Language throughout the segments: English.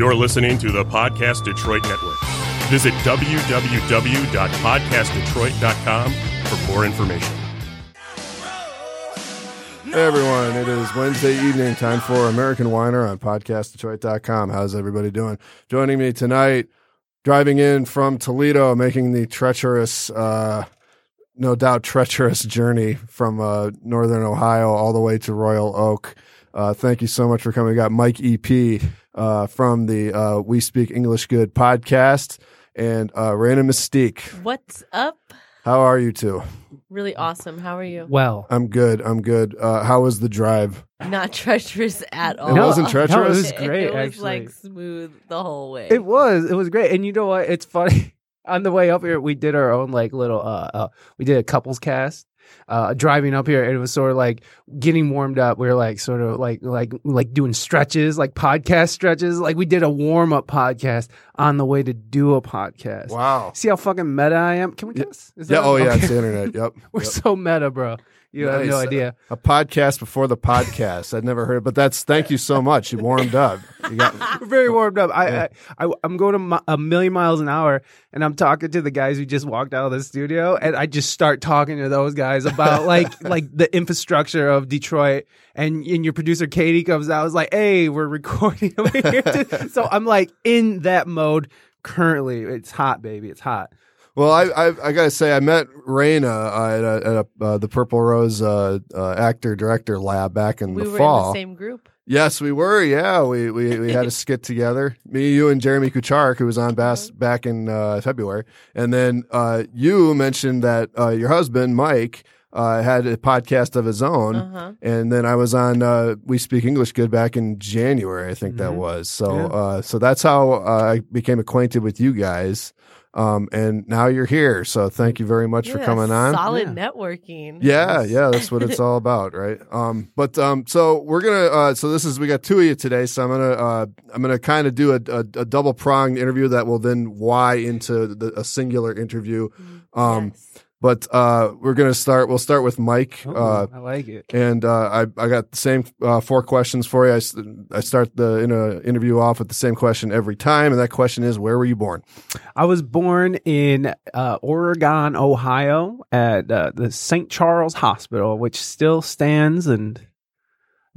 You're listening to the Podcast Detroit Network. Visit www.podcastdetroit.com for more information. Hey everyone, it is Wednesday evening time for American Whiner on podcastdetroit.com. How's everybody doing? Joining me tonight, driving in from Toledo, making the treacherous, uh, no doubt treacherous journey from uh, northern Ohio all the way to Royal Oak. Uh, thank you so much for coming. We got Mike EP uh, from the uh, We Speak English Good podcast and uh, Raina Mystique. What's up? How are you two? Really awesome. How are you? Well, I'm good. I'm good. Uh, how was the drive? Not treacherous at all. It wasn't treacherous? No, it was great, It was actually. like smooth the whole way. it was. It was great. And you know what? It's funny. On the way up here, we did our own like little. uh, uh We did a couples cast. Uh, driving up here, it was sort of like getting warmed up. We were like sort of like like like doing stretches, like podcast stretches. Like we did a warm up podcast on the way to do a podcast. Wow. See how fucking meta I am? Can we guess? Is Yeah. that- Oh, yeah. It's the internet. Yep. We're Yep. so meta, bro. You have no idea. A podcast before the podcast. I'd never heard it, but that's thank you so much. You warmed up. You got very warmed up. I, Yeah. I, I I'm going a mi- a million miles an hour, and I'm talking to the guys who just walked out of the studio, and I just start talking to those guys about like like the infrastructure of Detroit. And and your producer Katie comes out, is like, "Hey, we're recording over here." so I'm like in that mode currently. It's hot, baby. It's hot. Well. I I, I gotta say I met Raina uh, at, a, at a, uh, the Purple Rose uh, uh, actor director lab back in we the were fall. in the same group. Yes, we were. Yeah, we we, we had a skit together. Me, you, and Jeremy Kuchark, who was on Bass back in uh, February, and then uh, you mentioned that uh, your husband Mike uh, had a podcast of his own. Uh-huh. and then I was on uh, We Speak English Good back in January, I think that Mhm. was. So, Yeah. uh, so that's how uh, I became acquainted with you guys. Um, and now you're here, so thank you very much for coming on. Solid Yeah. networking. Yeah, yeah, that's what it's all about, right? Um, but um, so we're gonna, uh, so this is we got two of you today, so I'm gonna, uh, I'm gonna kind of do a, a, a double pronged interview that will then why into the, a singular interview. Um, Yes. But uh, we're gonna start. We'll start with Mike. Ooh, Uh, I like it. and uh, I I got the same uh, four questions for you. I, I start the in a interview off with the same question every time, and that question is, where were you born? I was born in uh, Oregon, Ohio, at uh, the St. Charles Hospital, which still stands and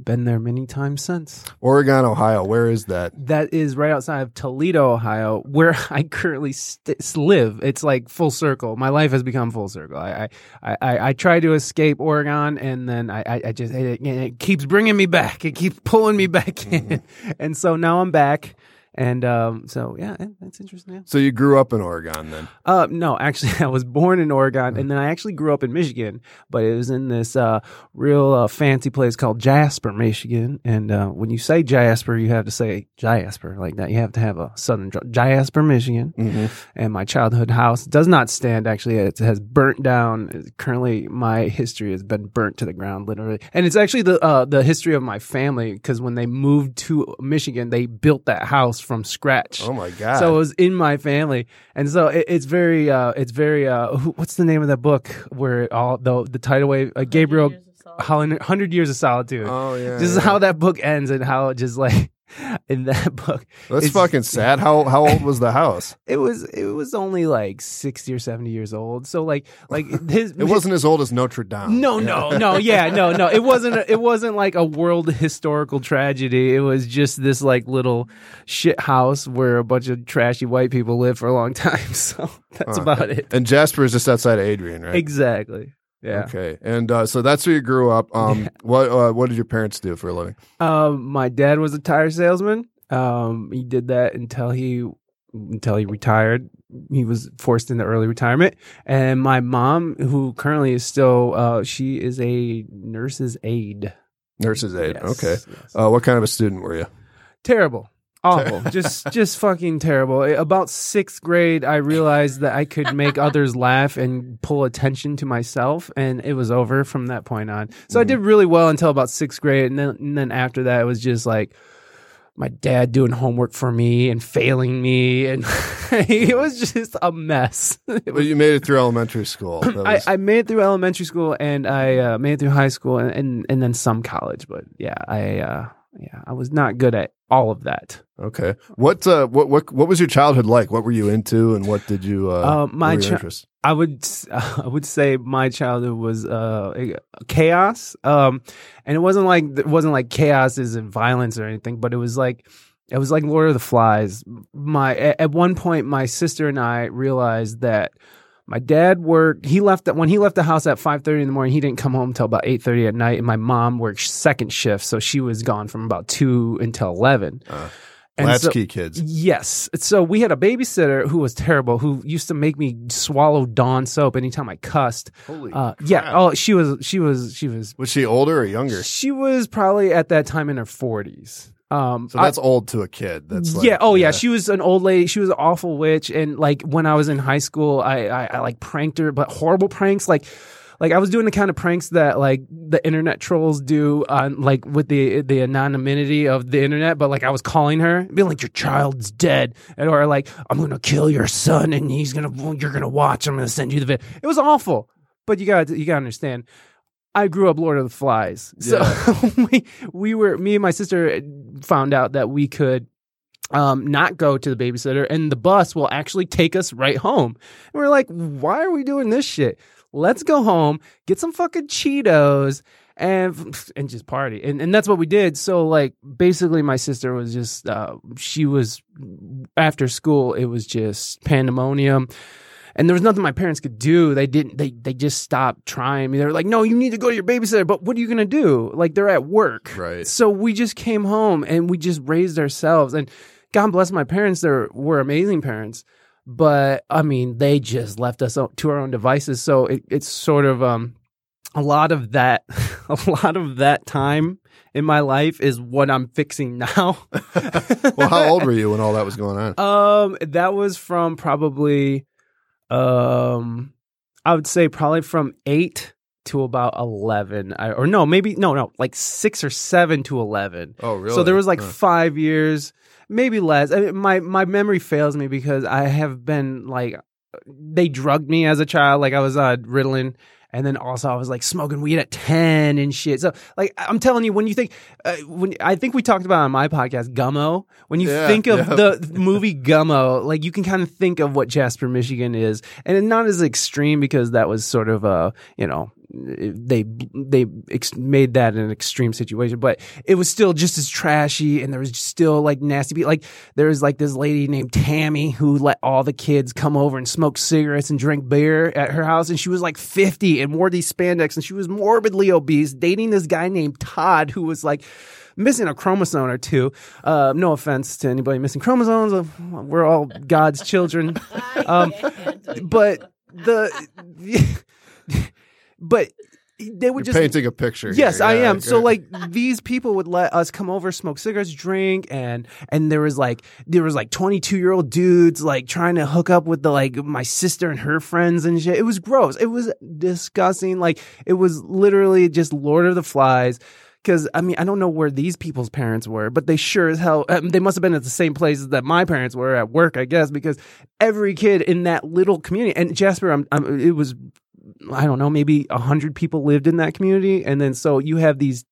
been there many times since. Oregon, Ohio. Where is that? That is right outside of Toledo, Ohio, where I currently st- live. It's like full circle. My life has become full circle. I I, I, I tried to escape Oregon, and then I, I, I just it, it keeps bringing me back. It keeps pulling me back in, mm-hmm. and so now I'm back. And um, so yeah, it's interesting. Yeah. So you grew up in Oregon, then? Uh, no, actually, I was born in Oregon, and then I actually grew up in Michigan, but it was in this uh, real uh, fancy place called Jasper, Michigan. And uh, when you say Jasper, you have to say Jasper like that. You have to have a southern Jasper, Michigan. Mm-hmm. And my childhood house does not stand. Actually, it has burnt down. Currently, my history has been burnt to the ground, literally. And it's actually the uh, the history of my family because when they moved to Michigan, they built that house from scratch. Oh my God! So it was in my family, and so it, it's very, uh, it's very. Uh, who, what's the name of that book where it all the the title wave? Uh, Gabriel Years of Solitude. Holland, Hundred Years of Solitude. oh yeah. this is how that book ends, and how it just like in that book, That's it's- fucking sad. How how old was the house? it was it was only like sixty or seventy years old. So like like his It wasn't as old as Notre Dame. No, no, no. Yeah, no, no. It wasn't. A, it wasn't like a world historical tragedy. It was just this like little shit house where a bunch of trashy white people lived for a long time. So that's about it. And Jasper is just outside of Adrian, right? Exactly. Yeah. Okay. And uh, so that's where you grew up. Um, what uh, what did your parents do for a living? Um, my dad was a tire salesman. Um, he did that until he until he retired. He was forced into early retirement. And my mom, who currently is still, uh, she is a nurse's aide. Nurse's aide. Yes, Okay. yes. Uh, what kind of a student were you? terrible awful just just fucking terrible about sixth grade i realized that i could make others laugh and pull attention to myself and it was over from that point on so i did really well until about sixth grade and then, and then after that it was just like my dad doing homework for me and failing me and it was just a mess It Well, you made it through elementary school. That I, I made it through elementary school and I uh, made it through high school and, and, and then some college. But yeah, I uh, yeah, I was not good at all of that. Okay. What uh what what what was your childhood like? What were you into and what did you uh Uh, my what were your chi- interests? I would I would say my childhood was uh chaos. Um and it wasn't like it wasn't like chaos is in violence or anything, but it was like it was like Lord of the Flies. My at one point my sister and I realized that my dad worked he left when he left the house at 5:30 in the morning he didn't come home until about 8:30 at night and my mom worked second shift so she was gone from about 2 until 11. Uh, And so- Latchkey kids. Yes. So we had a babysitter who was terrible, who used to make me swallow Dawn soap anytime I cussed. Holy Uh, yeah. Oh, she was, she was, she was, Was she older or younger? she was probably at that time in her forties. Um, So that's old to a kid. That's like, yeah. Oh, yeah. She was an old lady. She was an awful witch. And like when I was in high school, I, I, I like pranked her, but horrible pranks. Like, like I was doing the kind of pranks that like the internet trolls do on like with the the anonymity of the internet, but like I was calling her, being like, "Your child's dead," and or like, "I'm gonna kill your son, and he's gonna you're gonna watch. I'm gonna send you the video." It was awful, but you got you got to understand. I grew up Lord of the Flies, so we we were me and my sister found out that we could um, not go to the babysitter, and the bus will actually take us right home. And we're like, why are we doing this shit? Let's go home, get some fucking Cheetos, and and just party. And and that's what we did. So like, basically, my sister was just uh, she was after school. It was just pandemonium. And there was nothing my parents could do. They didn't. They they just stopped trying. They were like, "No, you need to go to your babysitter." But what are you gonna do? Like they're at work, Right. So we just came home and we just raised ourselves. And God bless my parents; they were amazing parents. But I mean, they just left us to our own devices. So it, it's sort of um a lot of that, a lot of that time in my life is what I'm fixing now. Well, how old were you when all that was going on? Um, that was from probably, um, I would say probably from eight to about eleven, I, or no, maybe no, no, like six or seven to eleven. Oh, really? So there was like Huh. five years, maybe less. I mean, my my memory fails me because I have been like, they drugged me as a child, like I was uh, Ritalin. And then also I was like smoking weed at 10 and shit. So like I'm telling you, when you think, uh, when I think we talked about on my podcast, Gummo, when you Yeah, think of yeah. the movie Gummo, like you can kind of think of what Jasper, Michigan is. And not as extreme because that was sort of a, you know, they they ex- made that an extreme situation, but it was still just as trashy, and there was still like nasty people. Like there was like this lady named Tammy who let all the kids come over and smoke cigarettes and drink beer at her house, and she was like fifty and wore these spandex, and she was morbidly obese, dating this guy named Todd who was like missing a chromosome or two. Uh, no offense to anybody missing chromosomes. uh, We're all God's children. Um, but the but they would You're just painting a picture. Yes. I am. So like these people would let us come over, smoke cigarettes, drink, and and there was like there was like twenty two year old dudes like trying to hook up with the like my sister and her friends and shit. It was gross. It was disgusting. Like it was literally just Lord of the Flies. Because I mean, I don't know where these people's parents were, but they sure as hell um, they must have been at the same places that my parents were at work, I guess. Because every kid in that little community, and Jasper, I'm, I'm, it was I don't know, maybe a hundred people lived in that community, and then so you have these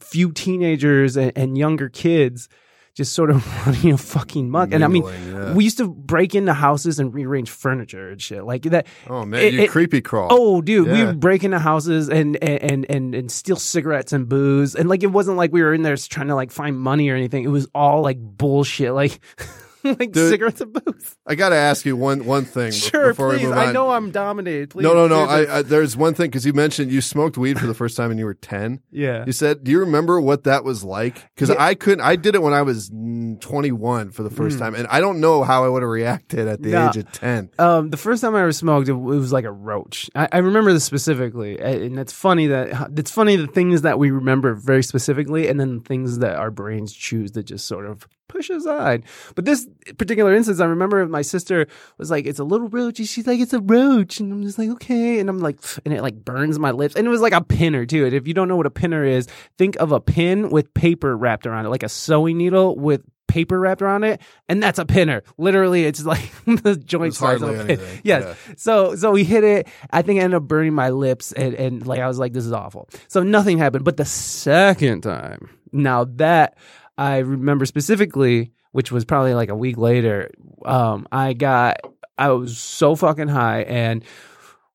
few teenagers and, and younger kids just sort of running a fucking muck. And I mean, yeah. we used to break into houses and rearrange furniture and shit like that. Oh man, it- you it- creepy crawl. Oh, dude, we Yeah. would break into houses and and and and steal cigarettes and booze, and like it wasn't like we were in there trying to like find money or anything. It was all like bullshit, like like Dude, cigarettes and booze. I got to ask you one one thing Sure, before we please. I know I'm dominated. Please, no, no, no. I, I, there's one thing because you mentioned you smoked weed for the first time when you were ten. yeah. You said, "Do you remember what that was like?" Because Yeah. I couldn't. I did it when I was mm, 21 for the first time, and I don't know how I would have reacted at the age of 10. Um, the first time I ever smoked, it, it was like a roach. I, I remember this specifically, and it's funny that it's funny the things that we remember very specifically, and then the things that our brains choose to just sort of push aside. But this particular instance, I remember my sister was like, "It's a little roach," and she's like, "It's a roach," and I'm just like, "Okay," and I'm like, and it like burns my lips, and it was like a pinner too. And if you don't know what a pinner is, think of a pin with paper wrapped around it, like a sewing needle with paper wrapped around it, and that's a pinner. Literally, it's like the joint size of a pin. anything. Yes. Yeah. So so we hit it. I think I ended up burning my lips, and, and like I was like, this is awful. So nothing happened. But the second time, Now that I remember specifically, which was probably like a week later, um, I got I was so fucking high and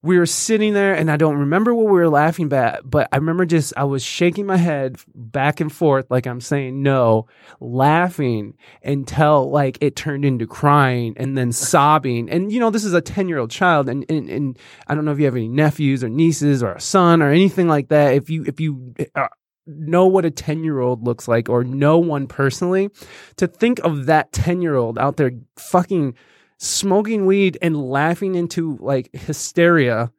we were sitting there and I don't remember what we were laughing at, but I remember just I was shaking my head back and forth like I'm saying no, laughing until like it turned into crying and then sobbing. And you know, this is a 10-year-old child and, and and I don't know if you have any nephews or nieces or a son or anything like that. If you if you uh, know what a 10 year old looks like or know one personally, to think of that 10 year old out there fucking smoking weed and laughing into like hysteria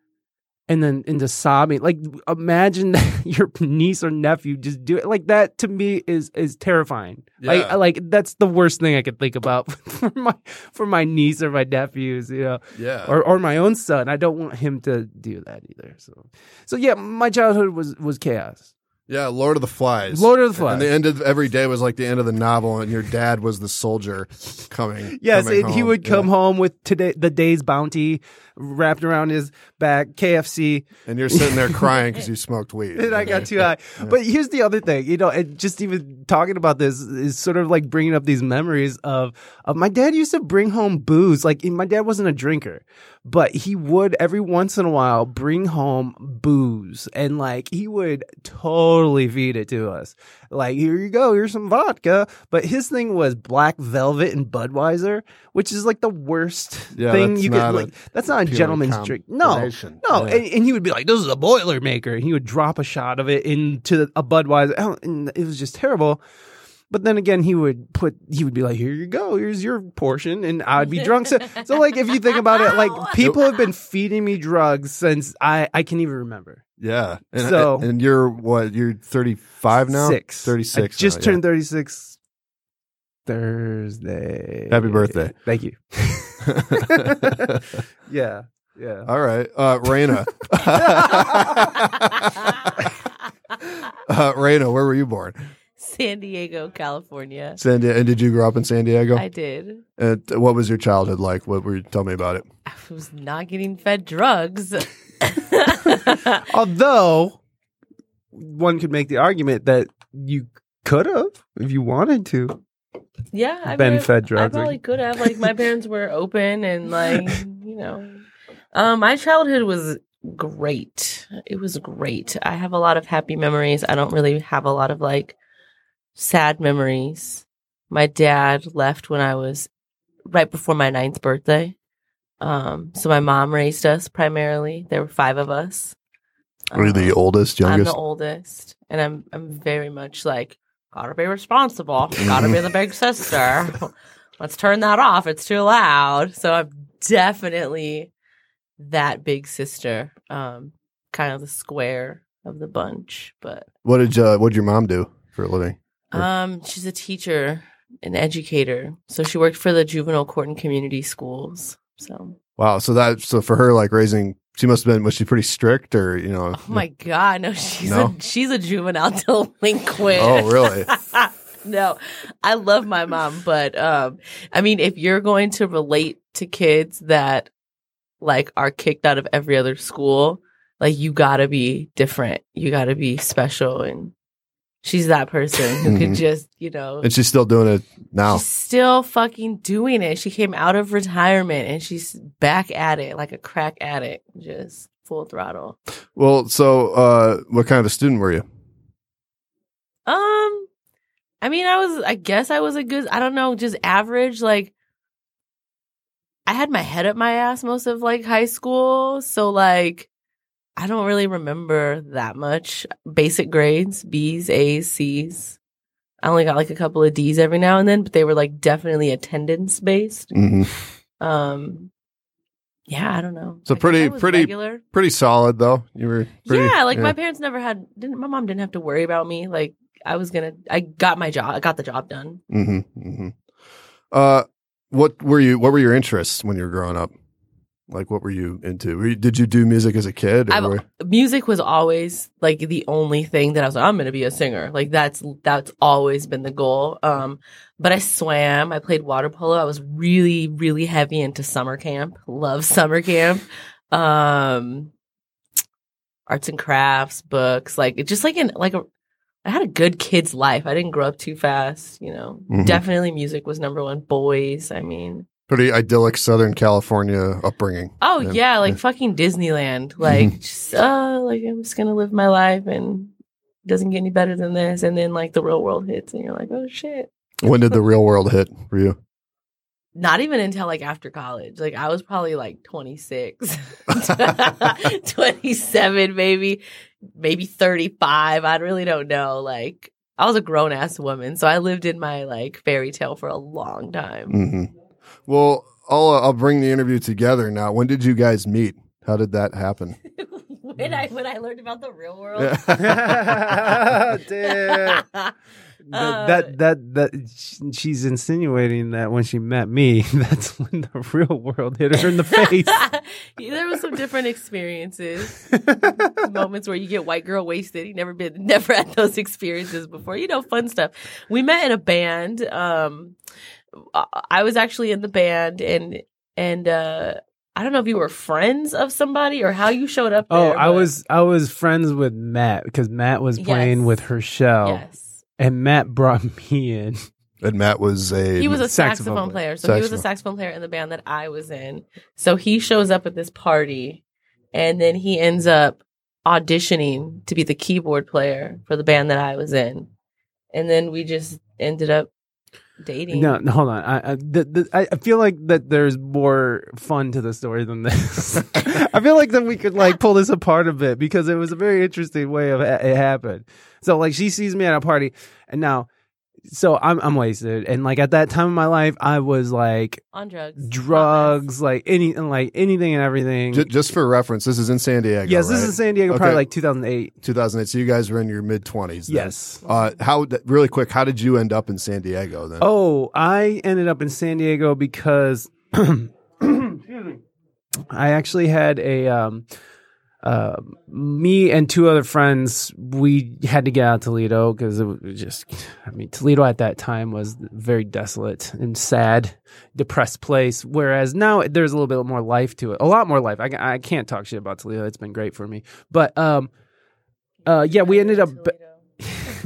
and then into sobbing. Like imagine that your niece or nephew just do it like that to me is is terrifying. Like Yeah. like that's the worst thing I could think about for my for my niece or my nephews, you know Yeah. or or my own son. I don't want him to do that either. So, so yeah, my childhood was was chaos. Yeah, Lord of the Flies. Lord of the Flies. And the end of every day was like the end of the novel, and your dad was the soldier coming. Yes, coming and he would come Yeah. home with today the day's bounty wrapped around his back, KFC, and you're sitting there crying because you smoked weed. and I got too high. But here's the other thing, you know, and just even talking about this is sort of like bringing up these memories of of my dad used to bring home booze. Like my dad wasn't a drinker, but he would every once in a while bring home booze, and like he would totally feed it to us. Like here you go, here's some vodka. But his thing was Black Velvet and Budweiser, which is like the worst Yeah, thing you could like. That's not a gentleman's drink. No, no, Yeah. and, and he would be like, "This is a Boilermaker," and he would drop a shot of it into a Budweiser, Oh, and it was just terrible. But then again, he would put, he would be like, "Here you go, here's your portion," and I'd be drunk. So, so like, if you think about it, like people have been feeding me drugs since I I can even remember. Yeah. And, So- and you're what? You're 35 now. Six, 36. I just now, yeah. turned thirty six. Thursday. Happy birthday. Thank you. yeah, yeah. All right, uh, Raina. uh, Raina, where were you born? San Diego, California. San Diego. And did you grow up in San Diego? I did. And what was your childhood like? What were you? Tell me about it. I was not getting fed drugs. Although one could make the argument that you could have if you wanted to. yeah, I Been mean, fed drugs. I drugs. probably could have. Like my parents were open and like you know, um, my childhood was great. It was great. I have a lot of happy memories. I don't really have a lot of like sad memories. My dad left when I was right before my ninth birthday. Um, so my mom raised us primarily. There were five of us. Were you the Um, oldest, I'm youngest? the oldest, and I'm I'm very much like gotta be responsible. Gotta be the big sister. Let's turn that off. It's too loud. So I'm definitely that big sister. Um, kind of the square of the bunch. But what did uh, what did your mom do for a living? Um, she's a teacher, an educator. So she worked for the juvenile court and community schools. So Wow. So that so for her, like raising, she must have been. Was she pretty strict, or you know? oh my god, no, she's No? a she's a juvenile delinquent. Oh, really? no, I love my mom, but um, I mean, if you're going to relate to kids that like are kicked out of every other school, like you gotta be different. You gotta be special, and she's that person who could Mhm. just, you know, And she's still doing it now. she's still fucking doing it. She came out of retirement and she's back at it like a crack addict, just full throttle. Well, so uh, what kind of a student were you? Um, I mean, I was, I guess I was a good, I don't know, just average. Like, I had my head up my ass most of like high school. So, like, I don't really remember that much. Basic grades, B's, A's, C's. I only got like a couple of D's every now and then, but they were like definitely attendance based. hmm Um, yeah, I don't know. So I pretty- pretty- regular. Pretty solid though. You were pretty, yeah, like my parents never had. Didn't my mom didn't have to worry about me. Like I was gonna. I got my job. I got the job done. hmm hmm Uh, what were you? What were your interests when you were growing up? Like, what were you into? Were you, did you do music as a kid? music was always like the only thing that I was like, I'm gonna be a singer. Like that's that's always been the goal. Um, but I swam. I played water polo. I was really really heavy into summer camp. Love summer camp. Um, arts and crafts, books, like it just like in like a I had a good kid's life. I didn't grow up too fast, you know. Mhm. Definitely music was number one. Boys, I mean. Pretty idyllic Southern California upbringing. Oh Yeah. yeah, like fucking Disneyland. Like just uh like I'm just gonna live my life and it doesn't get any better than this. And then like the real world hits and you're like, oh shit. When did the real world hit for you? Not even until like after college. Like I was probably like 26, 27, maybe, maybe 35. I really don't know. Like I was a grown ass woman. So I lived in my like fairy tale for a long time. hmm Well, I'll uh, I'll bring the interview together now. When did you guys meet? How did that happen? when I when I learned about the real world. Damn. Uh, that that that sh- she's insinuating that when she met me, that's when the real world hit her in the face. there was some different experiences, moments where you get white girl wasted. You never been, never had those experiences before. You know, fun stuff. We met in a band. Um, I- I was actually in the band, and and uh, I don't know if you were friends of somebody or how you showed up. oh, there, I but- was I was friends with Matt because Matt was playing Yes. with Herschel, Yes, and Matt brought me in. And Matt was a he was a saxophone saxophone, player. player. So he was a Saxophone. saxophone player in the band that I was in. So he shows up at this party, and then he ends up auditioning to be the keyboard player for the band that I was in, and then we just ended up dating. No, no, hold on. I, I, the, the, I I feel like that there's more fun to the story than this. I feel like that we could like pull this apart a bit because it was a very interesting way of it happened. So like she sees me at a party, and now, so I'm I'm wasted, and like at that time of my life, I was like on drugs, drugs, like any and like anything and everything. J- just for reference. This is in San Diego. yes, this right? is San Diego, Okay. probably like 2008. 2008. So you guys were in your mid 20s. Yes. Uh, how really quick? How did you end up in San Diego then? Oh, I ended up in San Diego because excuse me. I actually had a um uh, me and two other friends, we had to get out of Toledo because it was just, I mean, Toledo at that time was very desolate and sad, depressed place. Whereas now there's a little bit more life to it, a lot more life. I, I can't talk shit about Toledo. It's been great for me. But, um, uh, yeah, we ended up,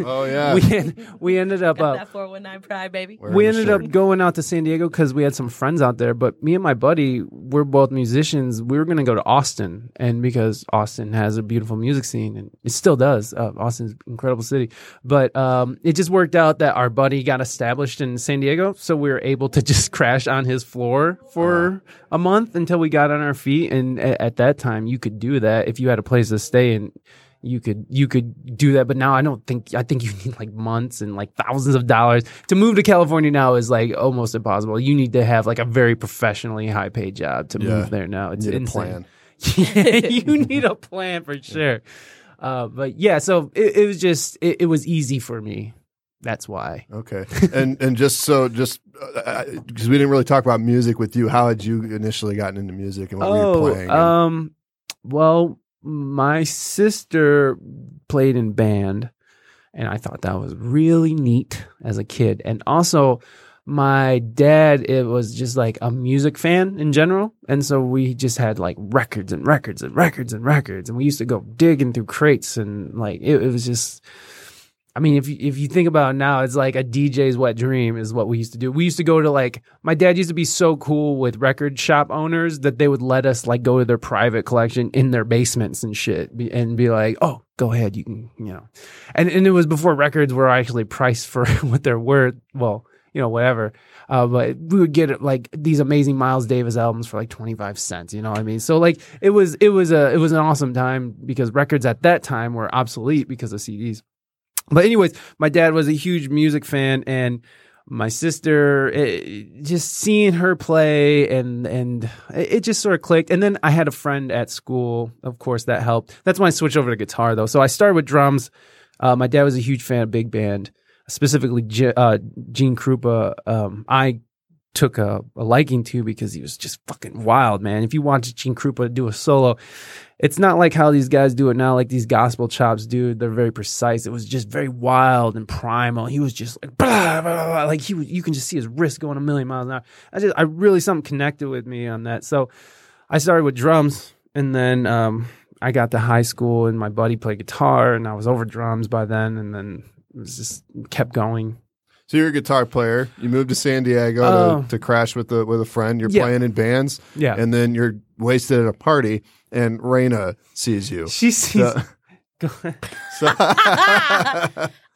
Oh yeah. we, en- we ended up, Got uh, that 419 pride, baby. Wearing we the ended shirt. up going out to San Diego because we had some friends out there. But me and my buddy, we're both musicians. We were going to go to Austin, and because Austin has a beautiful music scene, and it still does. Uh, Austin's an incredible city. But um, it just worked out that our buddy got established in San Diego, so we were able to just crash on his floor for a month until we got on our feet. And a- at that time, you could do that if you had a place to stay and you could you could do that but now i don't think i think you need like months and like thousands of dollars to move to california now is like almost impossible you need to have like a very professionally high paid job to Yeah. move there now it's Need a insane. plan. you need a plan for sure uh, but yeah so it, it was just it, it was easy for me that's why Okay. and and just so just because we didn't really talk about music with you, how had you initially gotten into music and what were you playing? and- um, well, my sister played in band, and I thought that was really neat as a kid. And also, my dad it was just like a music fan in general, and so we just had like records and records and records and records, and we used to go digging through crates and like it, it was just. I mean, if you, if you think about it now, it's like a DJ's wet dream is what we used to do. We used to go to like my dad used to be so cool with record shop owners that they would let us like go to their private collection in their basements and shit, and be like, "Oh, go ahead, you can," you know. And and it was before records were actually priced for what they're worth. Well, you know, whatever. Uh, but we would get like these amazing Miles Davis albums for like twenty five cents. You know what I mean? So like it was it was a it was an awesome time because records at that time were obsolete because of CDs. But anyways, my dad was a huge music fan, and my sister, eh, just seeing her play, and and it it just sort of clicked. And then I had a friend at school, of course, that helped. That's when I switched over to guitar, though. So I started with drums. Uh, my dad was a huge fan of big band, specifically G- uh, Gene Krupa. Um, I took a, a liking to because he was just fucking wild, man. If you watch Gene Krupa do a solo, it's not like how these guys do it now, like these gospel chops do. They're very precise. It was just very wild and primal. He was just like, blah, blah, blah, like he was, you can just see his wrist going a million miles an hour. I just, I really something connected with me on that. So I started with drums and then, um, I got to high school and my buddy played guitar and I was over drums by then and then it was just kept going. So you're a guitar player. You moved to San Diego Oh. to, to crash with a with a friend. You're Yeah. playing in bands, Yeah. and then you're wasted at a party, and Raina sees you. she sees So- Go- so-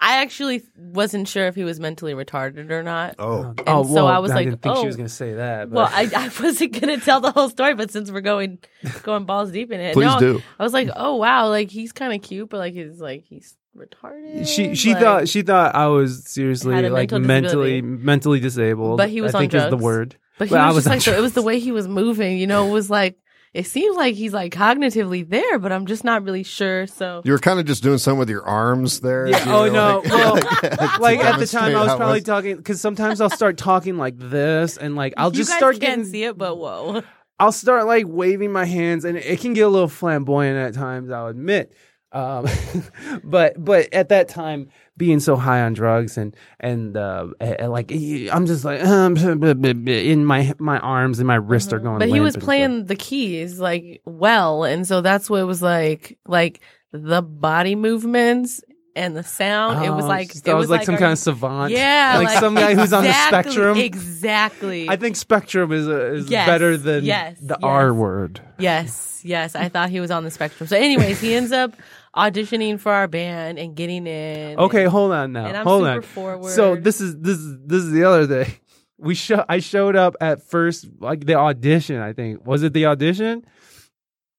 I actually wasn't sure if he was mentally retarded or not. oh, oh, oh so I was like, didn't think oh. she was going to say that. But. Well, I, I wasn't gonna tell the whole story, but since we're going going balls deep in it, please no, do. I was like, oh wow, like he's kind of cute, but like he's like he's retarded. she she like- thought she thought I was seriously Had a like mentally disability. mentally disabled. But he was I on think is the word. but he but I was, was just like the, it was the way he was moving. You know, it was like it seems like he's like cognitively there, but I'm just not really sure. So You were kind of just doing something with your arms there. Yeah, you oh, know, no, well, to like at the time I was how it probably talking because sometimes I'll start talking like this and like I'll you just guys start can't getting see it, but whoa, I'll start like waving my hands, and it can get a little flamboyant at times. I'll admit, um, but but at that time, being so high on drugs and and uh, eh, like I'm just like um, in my my arms and my wrists are going. But he was and playing the keys like well, and so that's what it was like, like the body movements and the sound. it was Oh, like it I was like some our- kind of savant. Yeah, like, some guy who's on the spectrum. Exactly. I think spectrum is a, is Yes, better than yes, the yes. R word. yes, yes. I thought he was on the spectrum. So, anyways, he ends up auditioning for our band and getting in. Okay, and, hold on now. and I'm hold super on. forward. So this is this is this is the other day. We show I showed up at first like the audition, I think. Was it the audition?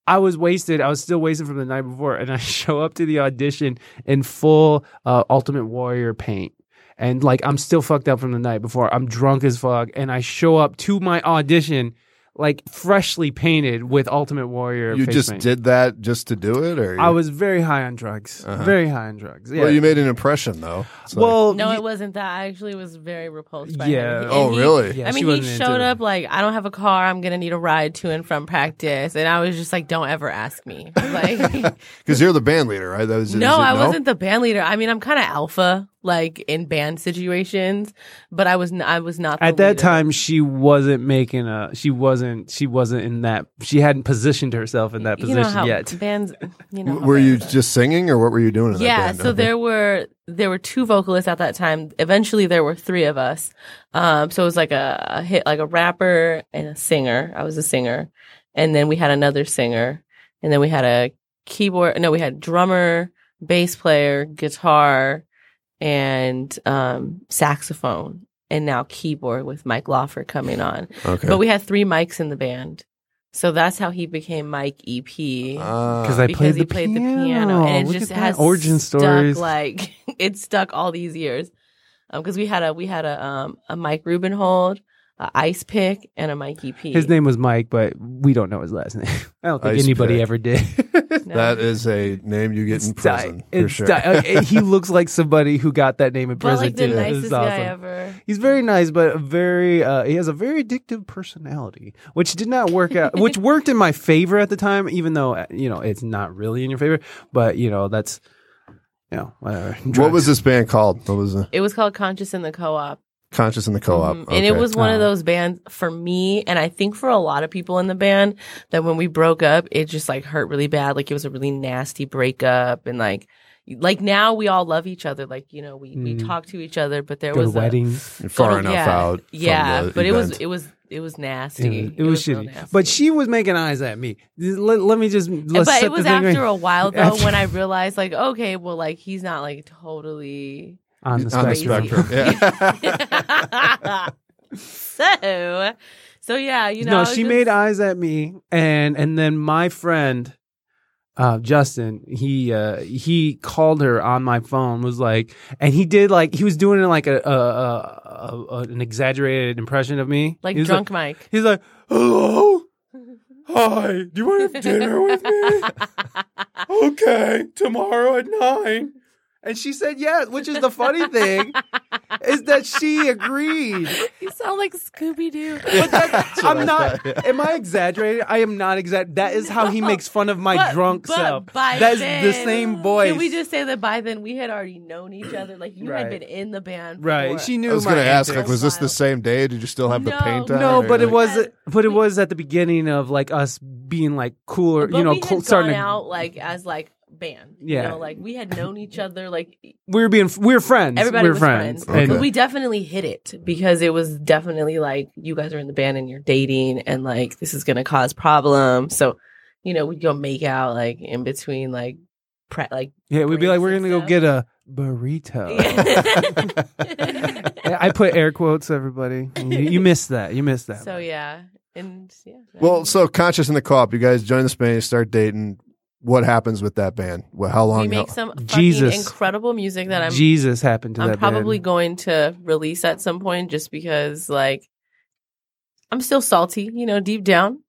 I was wasted. I was still wasted from the night before and I show up to the audition in full uh, Ultimate Warrior paint. And like I'm still fucked up from the night before. I'm drunk as fuck and I show up to my audition like freshly painted with Ultimate Warrior You face just paint. did that just to do it, or I was very high on drugs. Uh-huh. Very high on drugs. Yeah. Well, you made an impression though. It's like- well, no, it wasn't that. I actually was very repulsed by Yeah. him. oh he- really? yeah, I mean, he wasn't into showed it. up like, I don't have a car. I'm gonna need a ride to and from practice, and I was just like, don't ever ask me. Like, Because you're the band leader, right? That was no, is it I wasn't the band leader. I mean, I'm kind of alpha, like in band situations, but I was n- I was not the at that leader. time she wasn't making a she wasn't she wasn't in that she hadn't positioned herself in that you position know how yet bands. You know, Were you bands are. just singing, or what were you doing? In that Yeah, band? so there were there were two vocalists at that time. Eventually, there were three of us. Um, so it was like a, a hit, like a rapper and a singer. I was a singer, and then we had another singer, and then we had a keyboard. No, we had drummer, bass player, guitar, and um, saxophone, and now keyboard with Mike Lawford coming on. Okay. But we had three mics in the band. So that's how he became Mike EP because Ah. I because played he the played piano. the piano and it Look just at that. has origin stuck, stories. like it stuck all these years because we had a we had a um a Mike Rubenhold, a ice pick, and a Mikey P. his name was Mike, but we don't know his last name. I don't think Ice anybody Pick. ever did. No. that is a name you get in It's di- prison for it's sure. di- uh, he looks like somebody who got that name in but prison like the too. This nicest is guy awesome. ever. He's very nice, but very uh, he has a very addictive personality, which did not work out. which worked in my favor at the time, even though uh, you know it's not really in your favor. But you know that's you know whatever. what was this band called? What was it? It was called Conscious in the Co-op, Conscious in the Co-op. Mhm. and it was one of Oh. those bands for me, and I think for a lot of people in the band that when we broke up, it just like hurt really bad. Like it was a really nasty breakup, and like. Like now we all love each other. Like, you know, we, we Mm. talk to each other, but there Go to was a, weddings. You're far enough yeah, out. Yeah, the but it was it was it was nasty. It was, it was real shitty, nasty. but she was making eyes at me. Let, let me just. Let's but set it was the thing after right- a while though After- when I realized like okay, well like he's not like totally on the on the spectrum. spectrum. Yeah. so so yeah, you know no, she just- made eyes at me, and and then my friend, uh, Justin, he uh, he called her on my phone, was like, and he did like he was doing like a, a, a, a an exaggerated impression of me, like He was drunk Mike. he's like, hello, hi, do you want to have dinner with me? okay, tomorrow at nine. And she said yes, which is the funny thing is that she agreed. you sound like Scooby Doo. But I I'm not. thought, yeah. Am I exaggerating? I am not exaggerating. That is how he makes fun of my But- drunk but self. by That's then- the same voice. Can we just say that by then we had already known each other? Like you Right. had been in the band, right? for- She knew. I was going to ask, like, was this the same day? Did you still have the No, paint on? No, but it like- was. But it was at the beginning of like us being like cooler, But you know, we had cl- gone starting to, out like as like band. Yeah. You know, like we had known each other like we were being we were friends. everybody we were was friends. friends. And But we definitely hit it because it was definitely like you guys are in the band and you're dating and like this is gonna cause problems. So, you know, we'd go make out like in between like pre- like yeah, we'd be like, we're gonna go get a burrito. I put air quotes, everybody. You, you missed that. You missed that. so yeah. And yeah. Well, so conscious in the co-op, you guys join the Spain, start dating. What happens with that band? Well, how long? we make how- some fucking Jesus. incredible music that I'm Jesus happened to I'm that. probably band. going to release at some point just because like I'm still salty, you know, deep down.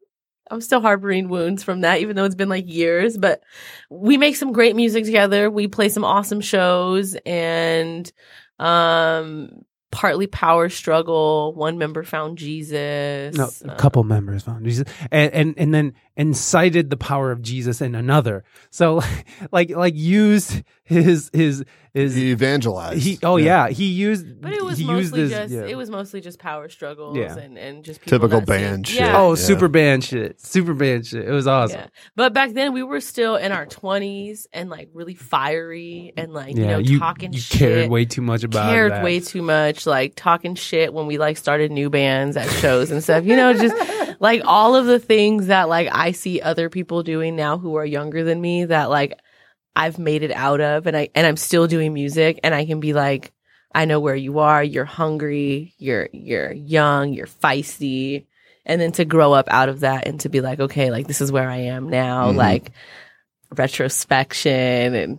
I'm still harboring wounds from that, even though it's been like years. But we make some great music together. We play some awesome shows and um partly power struggle. One member found Jesus. No, a Uh, couple members found Jesus, and, and and then incited the power of Jesus in another. So, like like used his his his he evangelized. he. Oh yeah, he used. But it was he used mostly this, just yeah. it was mostly just power struggles Yeah. and, and just people Typical band shit. Yeah. Oh, Yeah. super band shit, super band shit. It was awesome. Yeah. But back then we were still in our twenties and like really fiery and like, you know, you, talking you shit. cared way too much about cared that. way too much, like talking shit when we like started new bands at shows and stuff. You know, just like all of the things that like I see other people doing now who are younger than me that like I've made it out of and I and I'm still doing music and I can be like I know where you are, you're hungry, you're you're young, you're feisty. And then to grow up out of that and to be like, okay, like this is where I am now, Mhm. like retrospection and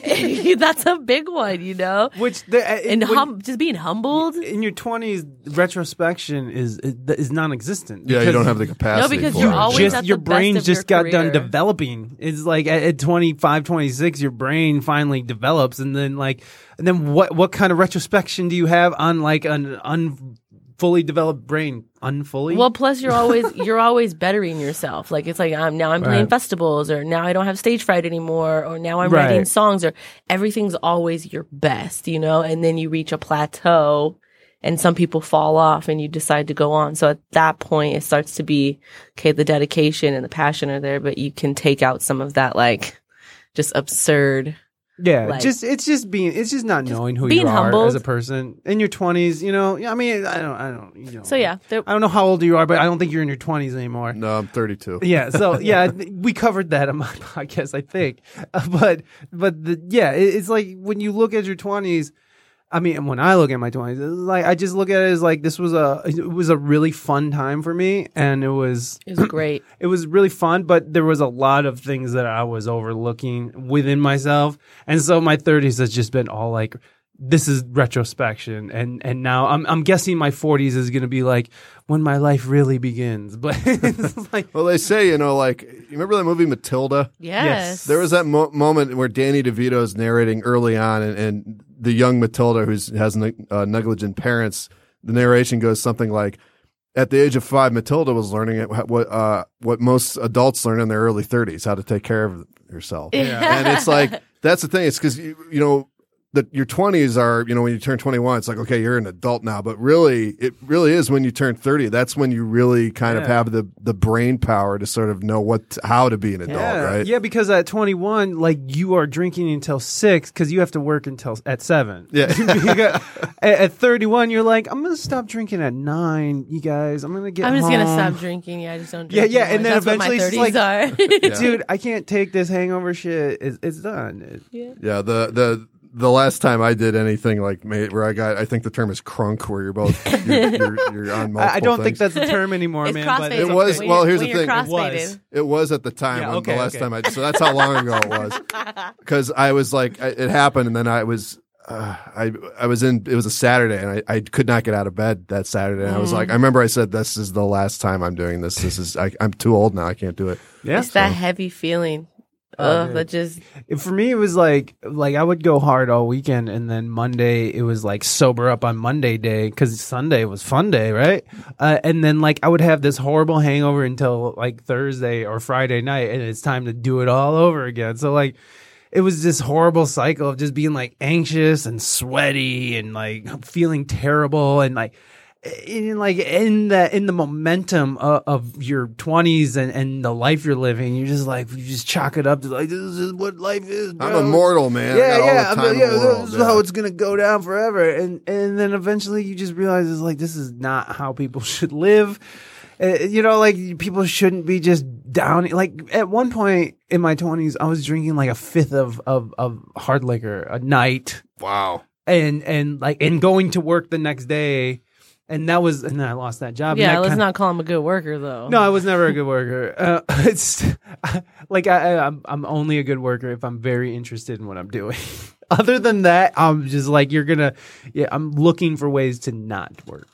that's a big one, you know? Which the, uh, and when- hum- just being humbled. in your twenties, retrospection is is non-existent. yeah, you don't have the capacity. No, because for you're it. always just at the your best brain of just your got done developing. It's like at, at 25, 26, your brain finally develops, and then like, and then what what kind of retrospection do you have on like an un fully developed brain? Unfully. Well, plus you're always you're always bettering yourself. Like it's like I'm now I'm playing Right. festivals, or now I don't have stage fright anymore, or now I'm writing songs, or everything's always your best, you know. And then you reach a plateau, and some people fall off, and you decide to go on. So at that point, it starts to be okay. The dedication and the passion are there, but you can take out some of that like just absurd. Yeah, like- just it's just being it's just not Just knowing who being you are humbled. as a person in your twenties. You know, I mean, I don't, I don't, you know. So yeah, there, I don't know how old you are, but I don't think you're in your twenties anymore. No, I'm 32. Yeah, so yeah, we covered that on my podcast, I think. Uh, but but the, yeah, it, it's like when you look at your twenties. I mean, when I look at my twenties, like I just look at it as like this was a it was a really fun time for me, and it was it was great. it was really fun. But there was a lot of things that I was overlooking within myself, and so my thirties has just been all like. This is retrospection, and and now I'm I'm guessing my 40s is gonna be like when my life really begins. But it's like Well, they say, you know, like, you remember that movie Matilda? Yes, There was that mo- moment where Danny DeVito is narrating early on, and, and the young Matilda, who has ne- uh, negligent parents, the narration goes something like, "At the age of five, Matilda was learning what uh, what most adults learn in their early thirties, how to take care of yourself." and it's like that's the thing. It's because you, you know that your twenties are, you know, when you turn twenty one, it's like okay, you're an adult now. But really, it really is when you turn thirty. That's when you really kind of have the the brain power to sort of know what how to be an adult, yeah. right? Yeah, because at 21, like you are drinking until six because you have to work until at seven. Yeah. Got- at, at 31, you're like, I'm gonna stop drinking at nine, you guys. I'm gonna get. I'm just gonna stop drinking. Yeah, I just don't. Yeah, Drink yeah, anymore. and then That's what eventually my it's 30s like- are. Dude, I can't take this hangover shit. It's, it's done. It- Yeah, the the the last time I did anything like ma- where I got, I think the term is crunk, where you're both you're, you're, you're on multiple. I, I don't think that's a term anymore, it's man. But It was- okay. When well, here's the thing. It crossfaded. It was at the time Yeah, when okay, the last okay. time I. So that's how long ago it was. Because I was like, I, it happened, and then I was. Uh, I I was in. It was a Saturday, and I, I could not get out of bed that Saturday. And I was Mm. like, I remember I said, "This is the last time I'm doing this. This is I, I'm too old now. I can't do it." Yeah. it's that heavy feeling. Oh, that just For me, it was like like I would go hard all weekend, and then Monday it was like sober up on Monday day because Sunday was fun day, right? Uh, and then like I would have this horrible hangover until like Thursday or Friday night, and it's time to do it all over again. So like it was this horrible cycle of just being like anxious and sweaty and like feeling terrible and like in like in the in the momentum of, of your 20s and, and the life you're living you're just like you just chalk it up to like this is what life is I'm immortal, man. Yeah all yeah the I time mean, in yeah world. this is Yeah. how it's gonna go down forever and and then eventually you just realize it's like this is not how people should live uh, you know like people shouldn't be just down like at one point in my 20s i was drinking like a fifth of of, of hard liquor a night Wow. and and like and going to work the next day and that was and then i lost that job Yeah, that let's kinda- not call him a good worker though. no, I was never a good worker. Uh, it's like I, I, I'm I'm only a good worker if I'm very interested in what I'm doing. Other than that, I'm just like you're gonna. Yeah, I'm looking for ways to not work.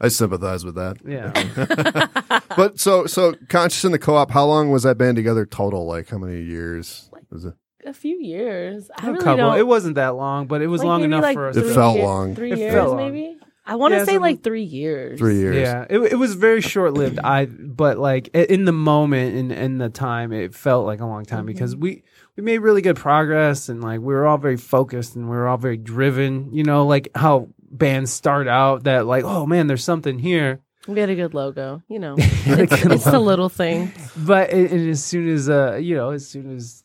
I sympathize with that. Yeah, But so so conscious in the co-op. How long was that band together total? Like how many years? Was it? a few years. I a really couple. don't. It wasn't that long, but it was like, long enough like, for us. It to- felt year- long. Three It years, felt long. Maybe. I want to Yeah, say so- like three years. Three years. Yeah, it, it was very short lived. I but like in the moment and in, in the time, it felt like a long time because we we made really good progress and like we were all very focused and we were all very driven. You know, like how bands start out that like oh man, there's something here. We had a good logo. You know, it's, it's the little thing. But it, and as soon as uh you know as soon as yeah,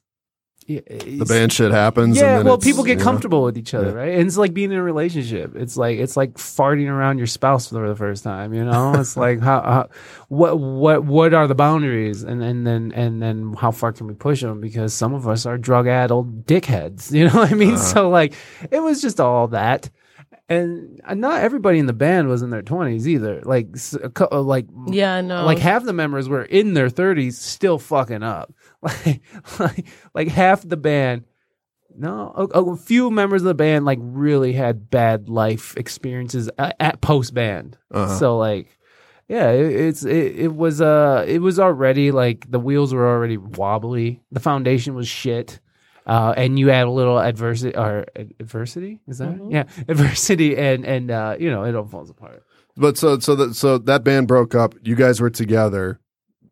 The band shit happens. yeah, and then well, it's, people get you know, comfortable with each other, Yeah. right? And it's like being in a relationship. It's like it's like farting around your spouse for the first time. You know, it's like how, how what what what are the boundaries, and and then and then how far can we push them? Because some of us are drug addled dickheads. You know what I mean? Uh-huh. So like, it was just all that. And not everybody in the band was in their twenties either. Like, s- a cou- like Yeah, no. like half the members were in their 30s still fucking up like like, like half the band no a, a few members of the band like really had bad life experiences at, at post band Uh-huh. so like yeah it, it's it, it was uh it was already like the wheels were already wobbly the foundation was shit uh, and you add a little adversity or ad- adversity is that Mhm. yeah adversity and and uh, you know it all falls apart But so so that so that band broke up. You guys were together.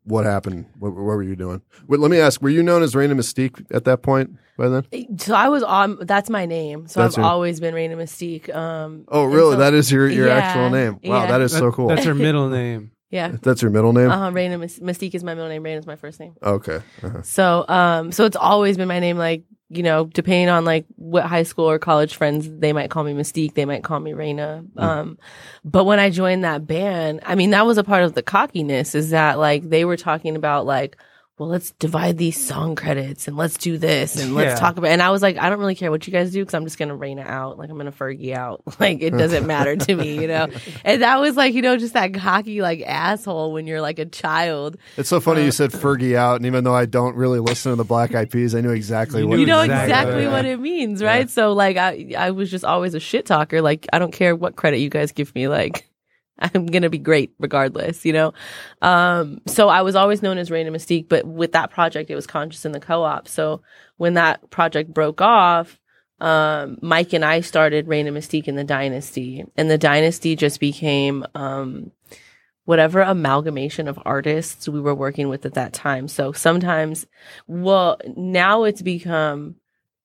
What happened? What, what were you doing? Wait, let me ask. Were you known as Raina Mystique at that point by then? so I was on. That's my name. So That's I've your- always been Raina Mystique. Um, Oh, really? so- that is your your Yeah, actual name. Wow, yeah. that is so cool. that's her middle name yeah. That's your middle name. Uh-huh, Raina Mystique is my middle name. Raina is my first name. Okay. Uh-huh. So, um, so it's always been my name. Like, you know, depending on like what high school or college friends, they might call me Mystique. They might call me Raina. Um, but when I joined that band, I mean, that was a part of the cockiness is that like they were talking about like, well, let's divide these song credits and let's do this and let's Yeah. talk about. And I was like, I don't really care what you guys do because I'm just gonna rain it out. Like I'm gonna Fergie out. Like it doesn't matter to me, you know. And that was like, you know, just that cocky like asshole when you're like a child. It's so funny you um, said Fergie out, and even though I don't really listen to the Black Eyed Peas, I knew exactly You what you know exactly exactly, yeah. what it means, right? So like I I was just always a shit talker. Like I don't care what credit you guys give me, like I'm gonna be great regardless, you know? Um so I was always known as Raina Mystique, but with that project it was conscious in the co op. So when that project broke off, um, Mike and I started Raina Mystique in the Dynasty. And the Dynasty just became um whatever amalgamation of artists we were working with at that time. So sometimes, well, now it's become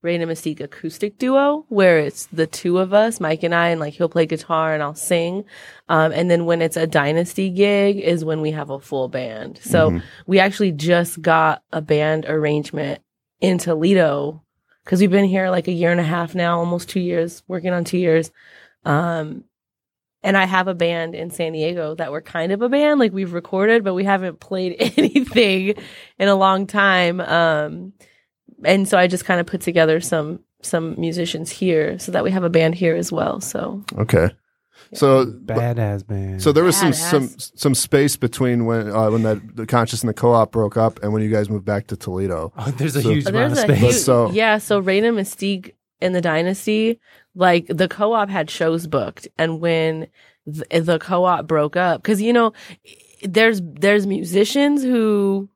Raina Mystique acoustic duo, where it's the two of us, Mike and I, and like he'll play guitar and I'll sing. Um, and then when it's a dynasty gig is when we have a full band. So Mhm. we actually just got a band arrangement in Toledo because we've been here like a year and a half now, almost two years, working on two years. Um, and I have a band in San Diego that we're kind of a band, like we've recorded, but we haven't played anything in a long time. Um, and so I just kind of put together some some musicians here so that we have a band here as well. So Okay. So badass band so there was some some some space between when uh, when that the conscious and the co-op broke up and when you guys moved back to Toledo. oh, there's a So- huge amount of space huge, so- yeah. So Raina Mystique and the Dynasty, like the co-op had shows booked, and when the, the co-op broke up, because you know, there's there's musicians who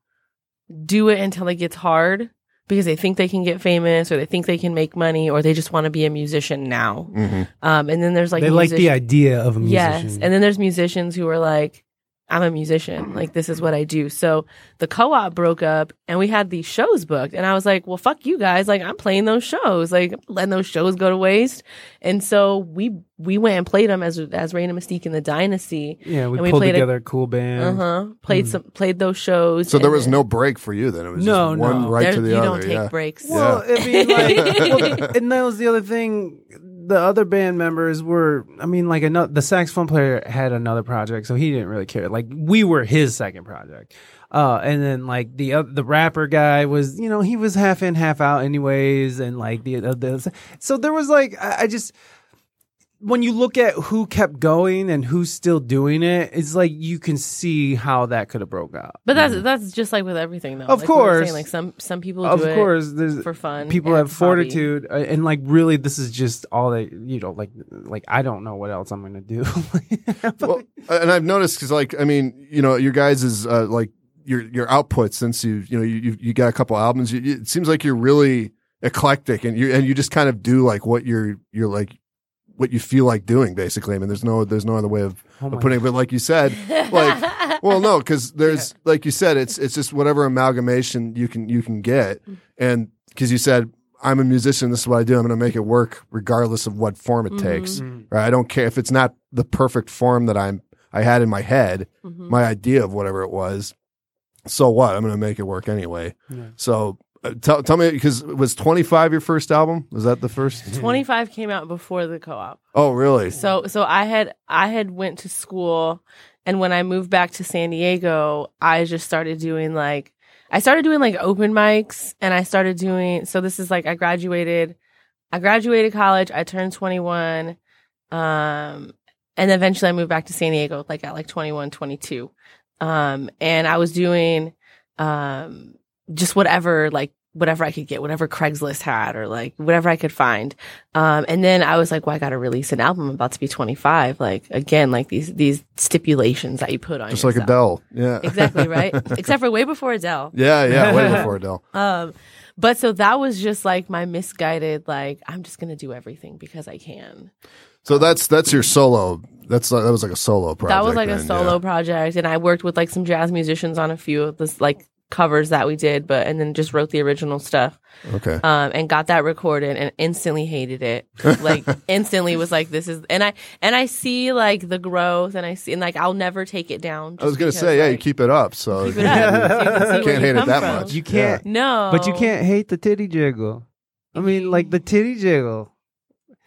do it until it gets hard because they think they can get famous or they think they can make money or they just want to be a musician now. Mm-hmm. Um, and then there's like they like the idea of a musician Yes, and then there's musicians who are like, I'm a musician. Like this is what I do. So the co-op broke up and we had these shows booked and I was like, well, fuck you guys. Like I'm playing those shows, like letting those shows go to waste. And so we, we went and played them as, as Raina Mystique in the Dynasty. Yeah, we And we pulled played together a cool band. Uh huh. Played some, played those shows. So there was then- no break for you then. It was No, just one no. right there- to the you other. You don't take yeah. breaks. Well, I mean, like, well, and that was the other thing. The other band members were, I mean, like another, the saxophone player had another project, so he didn't really care. Like we were his second project. Uh, and then like the oth- the rapper guy was, you know, he was half in, half out, anyways. And like the, uh, the so there was like, I, I just when you look at who kept going and who's still doing it, it's like you can see how that could have broke out. But that's that's just like with everything, though. Of Like we were course. saying, like some some people of do it course, there's for fun. people and have it's hobby. fortitude uh, and like really this is just all that you know like like i don't know what else i'm gonna do well, and I've noticed because, like, I mean, you know, your guys is uh, like your your output since you you know you you, you got a couple albums. You, you- it seems like you're really eclectic, and you and you just kind of do like what you're you're like what you feel like doing. Basically, I mean, there's no there's no other way of, Oh of putting it. But like you said, like, well, no, because there's like you said, it's it's just whatever amalgamation you can you can get, and because you said. I'm a musician. This is what I do. I'm going to make it work regardless of what form it takes. Mm. Right? I don't care if it's not the perfect form that I'm I had in my head, Mhm. my idea of whatever it was. So what? I'm going to make it work anyway. Yeah. So uh, tell tell me because was 25 your first album? Was that the first? 25 came out before the co-op. Oh, really? So so I had I had went to school and when I moved back to San Diego, I just started doing like I started doing like open mics and I started doing so this is like I graduated I graduated college, I turned 21 um and eventually I moved back to San Diego like at like 21 22. Um and I was doing um just whatever like whatever I could get, whatever Craigslist had or like whatever I could find. Um, and then I was like, well, I got to release an album. I'm about to be 25. Like again, like these, these stipulations that you put on Just like yourself. Adele. Yeah. Exactly. Right. Except for way before Adele. Yeah, yeah. Way before Adele. Um, but so that was just like my misguided, like, I'm just going to do everything because I can. So that's that's your solo. That's that was like a solo project. that was like a solo yeah. project. And I worked with like some jazz musicians on a few of this like covers that we did, but, and then just wrote the original stuff. Okay. um, and got that recorded and instantly hated it. Like instantly was like, this is, and I, and I see like the growth and I see, and like, I'll never take it down. I was gonna because, say, yeah, you keep it up. So keep it up. so you can see where Can't you hate it that from. much. you can't No. but you can't hate the titty jiggle i mean like the titty jiggle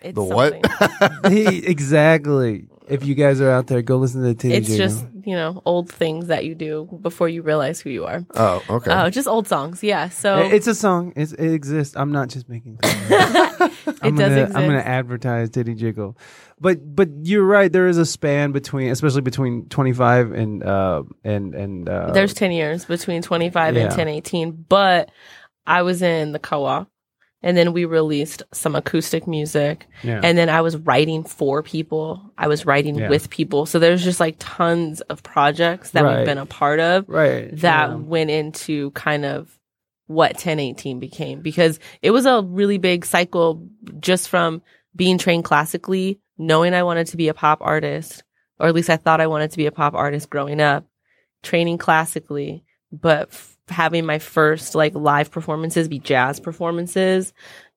It's The what? something. He- exactly if you guys are out there go listen to the titty It's jiggle just, you know, old things that you do before you realize who you are. oh, okay. Oh, just old songs. Yeah. So it's a song it's, it exists i'm not just making it it I'm does gonna, exist. I'm gonna advertise Titty Jiggle, but but you're right. There is a span between, especially between 25 and uh and and uh, There's 10 years between 25 and Yeah. 10, 18, but I was in the co-op and then we released some acoustic music yeah. and then I was writing for people. I was writing Yeah. with people. So there's just like tons of projects that Right. we've been a part of right that yeah. went into kind of what 1018 became because it was a really big cycle just from being trained classically, knowing I wanted to be a pop artist, or at least I thought I wanted to be a pop artist growing up, training classically, but having my first like live performances be jazz performances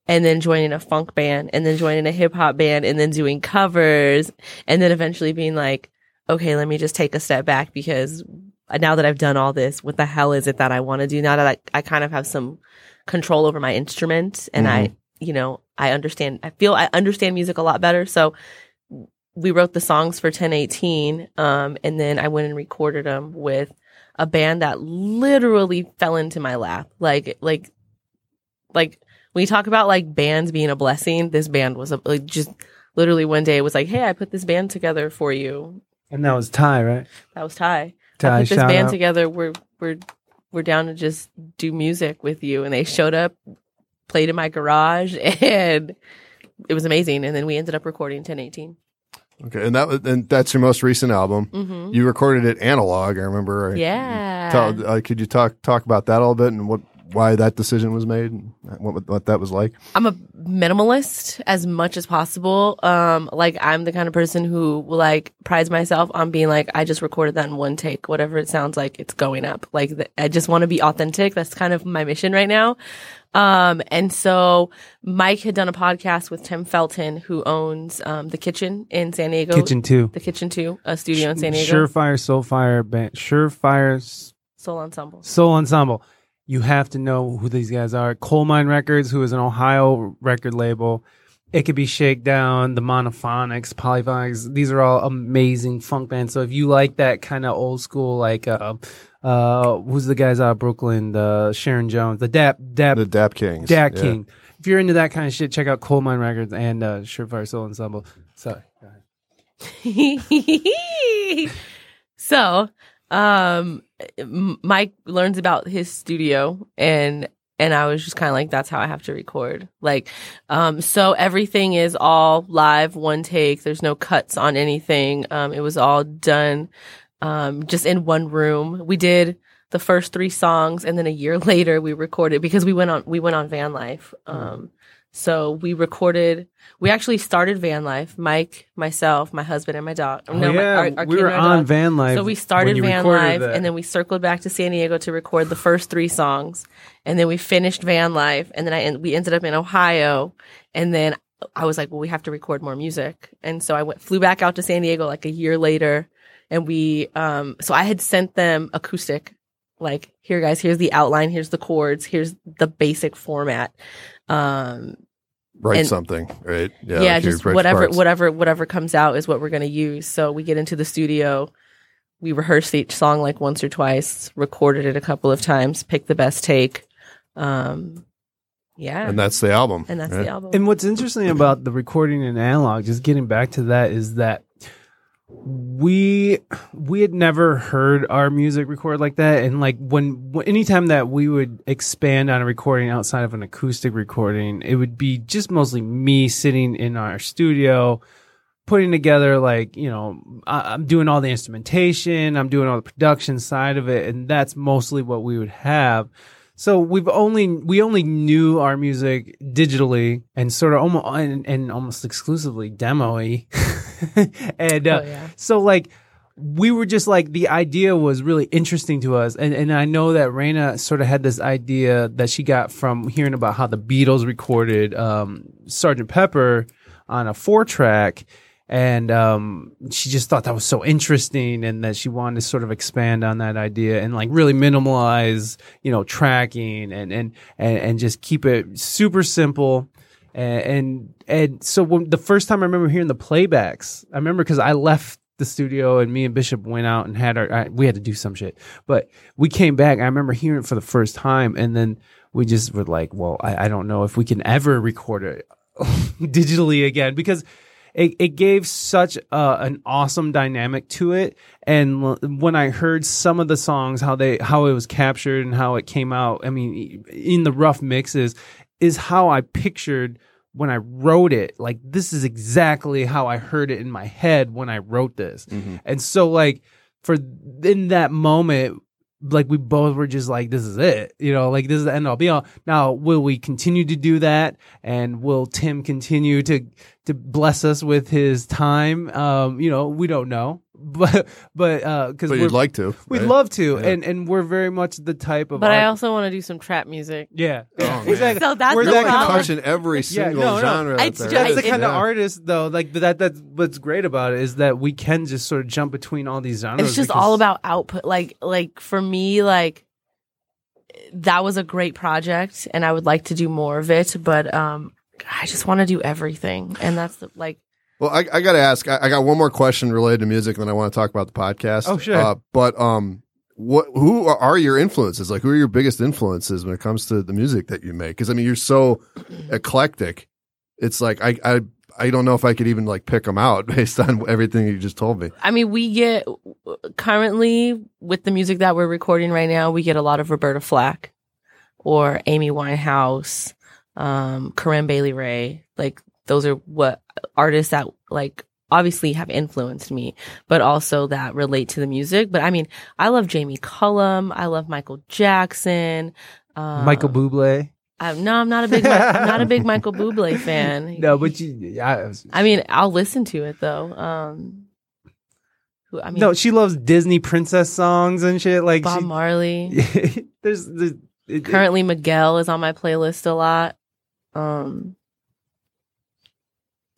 and then joining a funk band and then joining a hip hop band and then doing covers and then eventually being like, okay, let me just take a step back because now that I've done all this, what the hell is it that I want to do now that I, I kind of have some control over my instrument and I, you know, I understand, I feel I understand music a lot better. So we wrote the songs for 1018. Um, and then I went and recorded them with a band that literally fell into my lap. Like, like, like when you talk about like bands being a blessing, this band was a, like just literally one day it was like, Hey, I put this band together for you. and that was Ty, right? That was Ty. Ty, I put this band out. together. We're we're we're down to just do music with you. And they showed up, played in my garage, and it was amazing. And then we ended up recording 1018. Okay, and that was and that's your most recent album. hmm You recorded it analog. I remember. Yeah. Tell, uh, could you talk talk about that a little bit and what why that decision was made? And what what that was like? I'm a minimalist as much as possible. Um, like I'm the kind of person who like prides myself on being like, I just recorded that in one take. Whatever it sounds like, it's going up. Like th- I just want to be authentic. That's kind of my mission right now. Um, and so Mike had done a podcast with Tim Felton, who owns um, the Kitchen in San Diego. Kitchen two. The Kitchen Two, a studio in San Diego. Surefire, Soulfire band. Surefire Soul Ensemble. Soul Ensemble. You have to know who these guys are. Colemine Records, who is an Ohio record label. Ikebe Shakedown, the Monophonics, Polyphonics. These are all amazing funk bands. So if you like that kind of old school, like uh, uh, who's the guys out of Brooklyn? The Sharon Jones, the Dap Dap The Dap Kings. Dap Yeah. King. If you're into that kind of shit, check out Colemine Records and uh, Surefire Soul Ensemble. Sorry. go ahead. so, um, Mike learns about his studio and and I was just kind of like, that's how I have to record. Like, um, so everything is all live, one take. There's no cuts on anything. Um, it was all done, um, just in one room. We did the first three songs, and then a year later we recorded because we went on we went on Van Life. Um, so we recorded. We actually started Van Life. Mike, myself, my husband, and my dog. Oh, no, my- yeah, our- our we were on dog. Van Life. So we started Van Life, that. and then we circled back to San Diego to record the first three songs, and then we finished Van Life, and then I we ended up in Ohio, and then I was like, well, we have to record more music, and so I went flew back out to San Diego like a year later, and we um so I had sent them acoustic, like here guys, here's the outline, here's the chords, here's the basic format, um Write And- something, right? yeah, like just whatever parts. whatever whatever comes out is what we're going to use so we get into the studio we rehearsed each song like once or twice recorded it a couple of times picked the best take um yeah And that's the album. and that's right? the album And what's interesting about the recording in analog, just getting back to that, is that we we had never heard our music recorded like that, and like when, when anytime that we would expand on a recording outside of an acoustic recording, it would be just mostly me sitting in our studio. Putting together, like, you know, I, I'm doing all the instrumentation, I'm doing all the production side of it, and that's mostly what we would have. So we've only we only knew our music digitally and sort of almost and, and almost exclusively demo-y. and uh, Oh, yeah. so like we were just like the idea was really interesting to us and and I know that Raina sort of had this idea that she got from hearing about how the Beatles recorded um Sergeant Pepper on a four track and um, she just thought that was so interesting and that she wanted to sort of expand on that idea and like really minimalize you know tracking and and and, and just keep it super simple. And and, and so when the first time i remember hearing the playbacks i remember because i left the studio and me and bishop went out and had our I, we had to do some shit. But we came back i remember hearing it for the first time and then we just were like well i, I don't know if we can ever record it digitally again because it, it gave such uh, an awesome dynamic to it. And l- when i heard some of the songs how they how it was captured and how it came out i mean in the rough mixes is how i pictured when i wrote it. Like this is exactly how i heard it in my head when i wrote this. And so like for in that moment like we both were just like this is it you know like this is the end all be all. Now will we continue to do that? And will tim continue to to bless us with his time um you know we don't know but but uh because But you'd like to. we'd right? love to Yeah. and and we're very much the type of but i also want to do some trap music yeah, Oh, exactly So that's We're the You're that like problem. touching every Yeah, single no, no. genre. It's just- that's the it- kind of Yeah. artist though like that that's what's great about it is that we can just sort of jump between all these genres it's just because- all about output like like for me like that was a great project and i would like to do more of it but um i just want to do everything and that's the, like Well, I, I got to ask. I, I got one more question related to music, and then I want to talk about the podcast. Oh, sure. Uh, but um, what? Who are, are your influences? Like, who are your biggest influences when it comes to the music that you make? Because I mean, you're so eclectic. It's like I I I don't know if I could even like pick them out based on everything you just told me. I mean, we get currently with the music that we're recording right now, we get a lot of Roberta Flack or Amy Winehouse, um, Corinne Bailey Rae. Like those are what artists that like obviously have influenced me, but also that relate to the music. But I mean, I love Jamie Cullum. I love Michael Jackson. Uh, Michael Bublé. I'm, no, I'm not a big. I'm not a big Michael Bublé fan. No, but you. I, I mean, I'll listen to it though. Um, who- I mean, no, she loves Disney princess songs and shit. Like Bob she, Marley. there's the it- Currently, Miguel is on my playlist a lot. Um,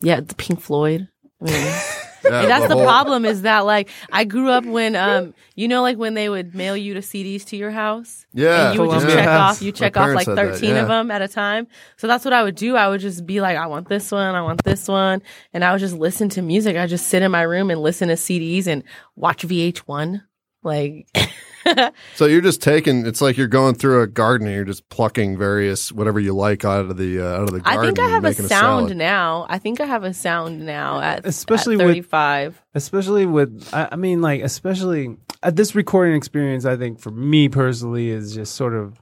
yeah, the Pink Floyd. I mean, Yeah, that's the whole- problem is that like I grew up when um you know like when they would mail you the CDs to your house. Yeah, and you would just Columbia check off. You check off like had that, thirteen of them at a time. So that's what I would do. I would just be like, I want this one, I want this one, and I would just listen to music. I just sit in my room and listen to CDs and watch VH1. Like, So you're just taking. It's like you're going through a garden and you're just plucking various whatever you like out of the uh, out of the garden. I think I have a sound salad. now. I think I have a sound now at Especially at with- 35. especially with I, I mean like especially at this recording experience i think for me personally is just sort of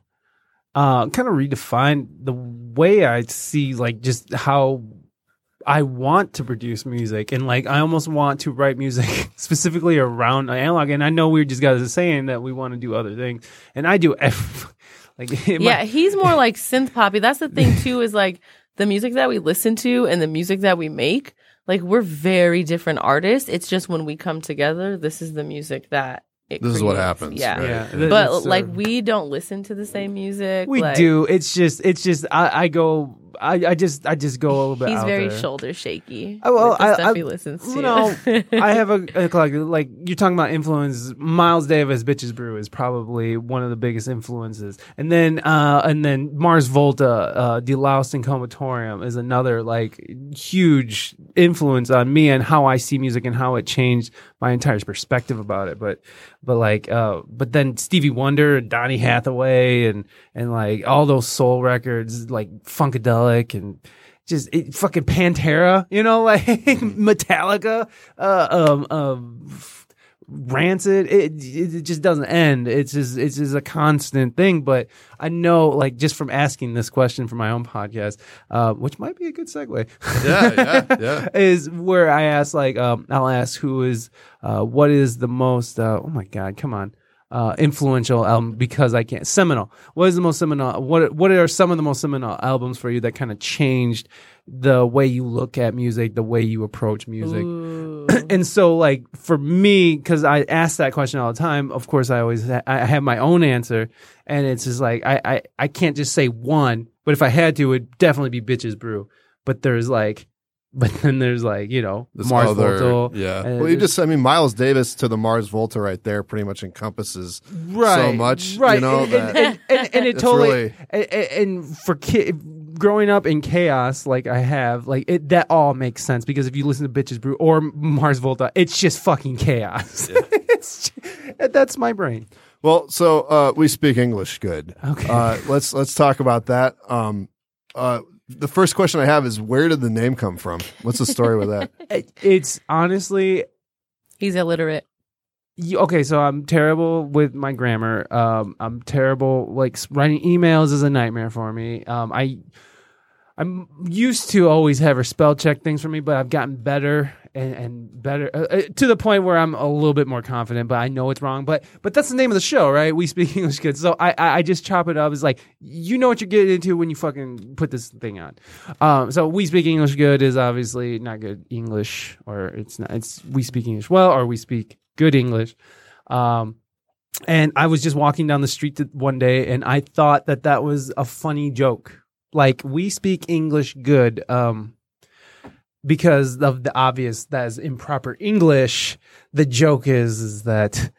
uh kind of redefine the way i see like just how i want to produce music and like i almost want to write music specifically around analog and i know we just guys are saying that we want to do other things and i do ev- like in my- Yeah, he's more like synth poppy. That's the thing too, is like the music that we listen to and the music that we make, like we're very different artists. It's just when we come together, this is the music that it This is what happens, Yeah. right. yeah But that's, uh, like we don't listen to the same music. we like, do it's just it's just i, I go I, I just I just go a little bit He's very there. shoulder shaky. Oh, well, I- stuff I- he listens to. No, I have a, a like, like you're talking about influence. Miles Davis, Bitches Brew is probably one of the biggest influences, and then uh, and then Mars Volta, uh, Deloused and Comatorium is another like huge influence on me and how I see music and how it changed my entire perspective about it. But but like uh, but then Stevie Wonder and Donny Hathaway and and like all those soul records like Funkadelic and just it, fucking Pantera, you know, like Metallica, uh, um, um, Rancid. It, it it just doesn't end. It's just it's just a constant thing. But I know, like, just from asking this question for my own podcast, uh, which might be a good segue. Yeah, yeah, yeah. is where I ask, like, um, I'll ask who is, uh, what is the most, uh, oh my God, come on. Uh, influential album because I can't seminal. What is the most seminal? What what are some of the most seminal albums for you that kind of changed the way you look at music, the way you approach music? And so like for me because i ask that question all the time of course i always ha- i have my own answer and it's just like I, I i can't just say one but if i had to it would definitely be bitches brew but there's like but then there's like you know This mars other- Volta, yeah. well, you just, I mean, Miles Davis to the Mars Volta right there pretty much encompasses right so much, right you know, and, that and, and, and it totally really- and, and for kid growing up in chaos like i have like it that all makes sense because if you listen to bitches brew or mars volta it's just fucking chaos it's ju- that's my brain Well, so uh, we speak English good. Okay. Uh, let's let's talk about that. Um, uh, the first question I have is where did the name come from? What's the story with that? It's honestly He's illiterate. you- okay so i'm terrible with my grammar um i'm terrible like writing emails is a nightmare for me um i i'm used to always have her spell check things for me but i've gotten better and, and better uh, uh, to the point where i'm a little bit more confident but i know it's wrong. But but that's the name of the show right? We speak english good so i i, I just chop it up. It's like you know what you're getting into when you fucking put this thing on. Um so we speak english good is obviously not good english or it's not it's we speak english well or we speak good english. Um and I was just walking down the street one day, and I thought that that was a funny joke. Like we speak English good, um, because of the obvious that is improper English. The joke is is that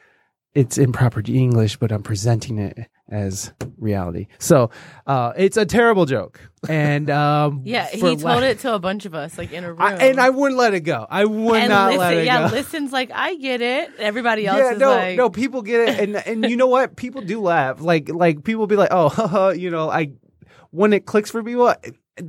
it's improper English, but I'm presenting it as reality. So uh, it's a terrible joke, and um, Yeah, he la- told it to a bunch of us, like in a room. I, and I wouldn't let it go. I would And not listen, let it yeah, go. listens like I get it. Everybody else yeah, no, like, no. People get it, and and you know what? People do laugh. Like like people be like, oh, you know, I when it clicks for people,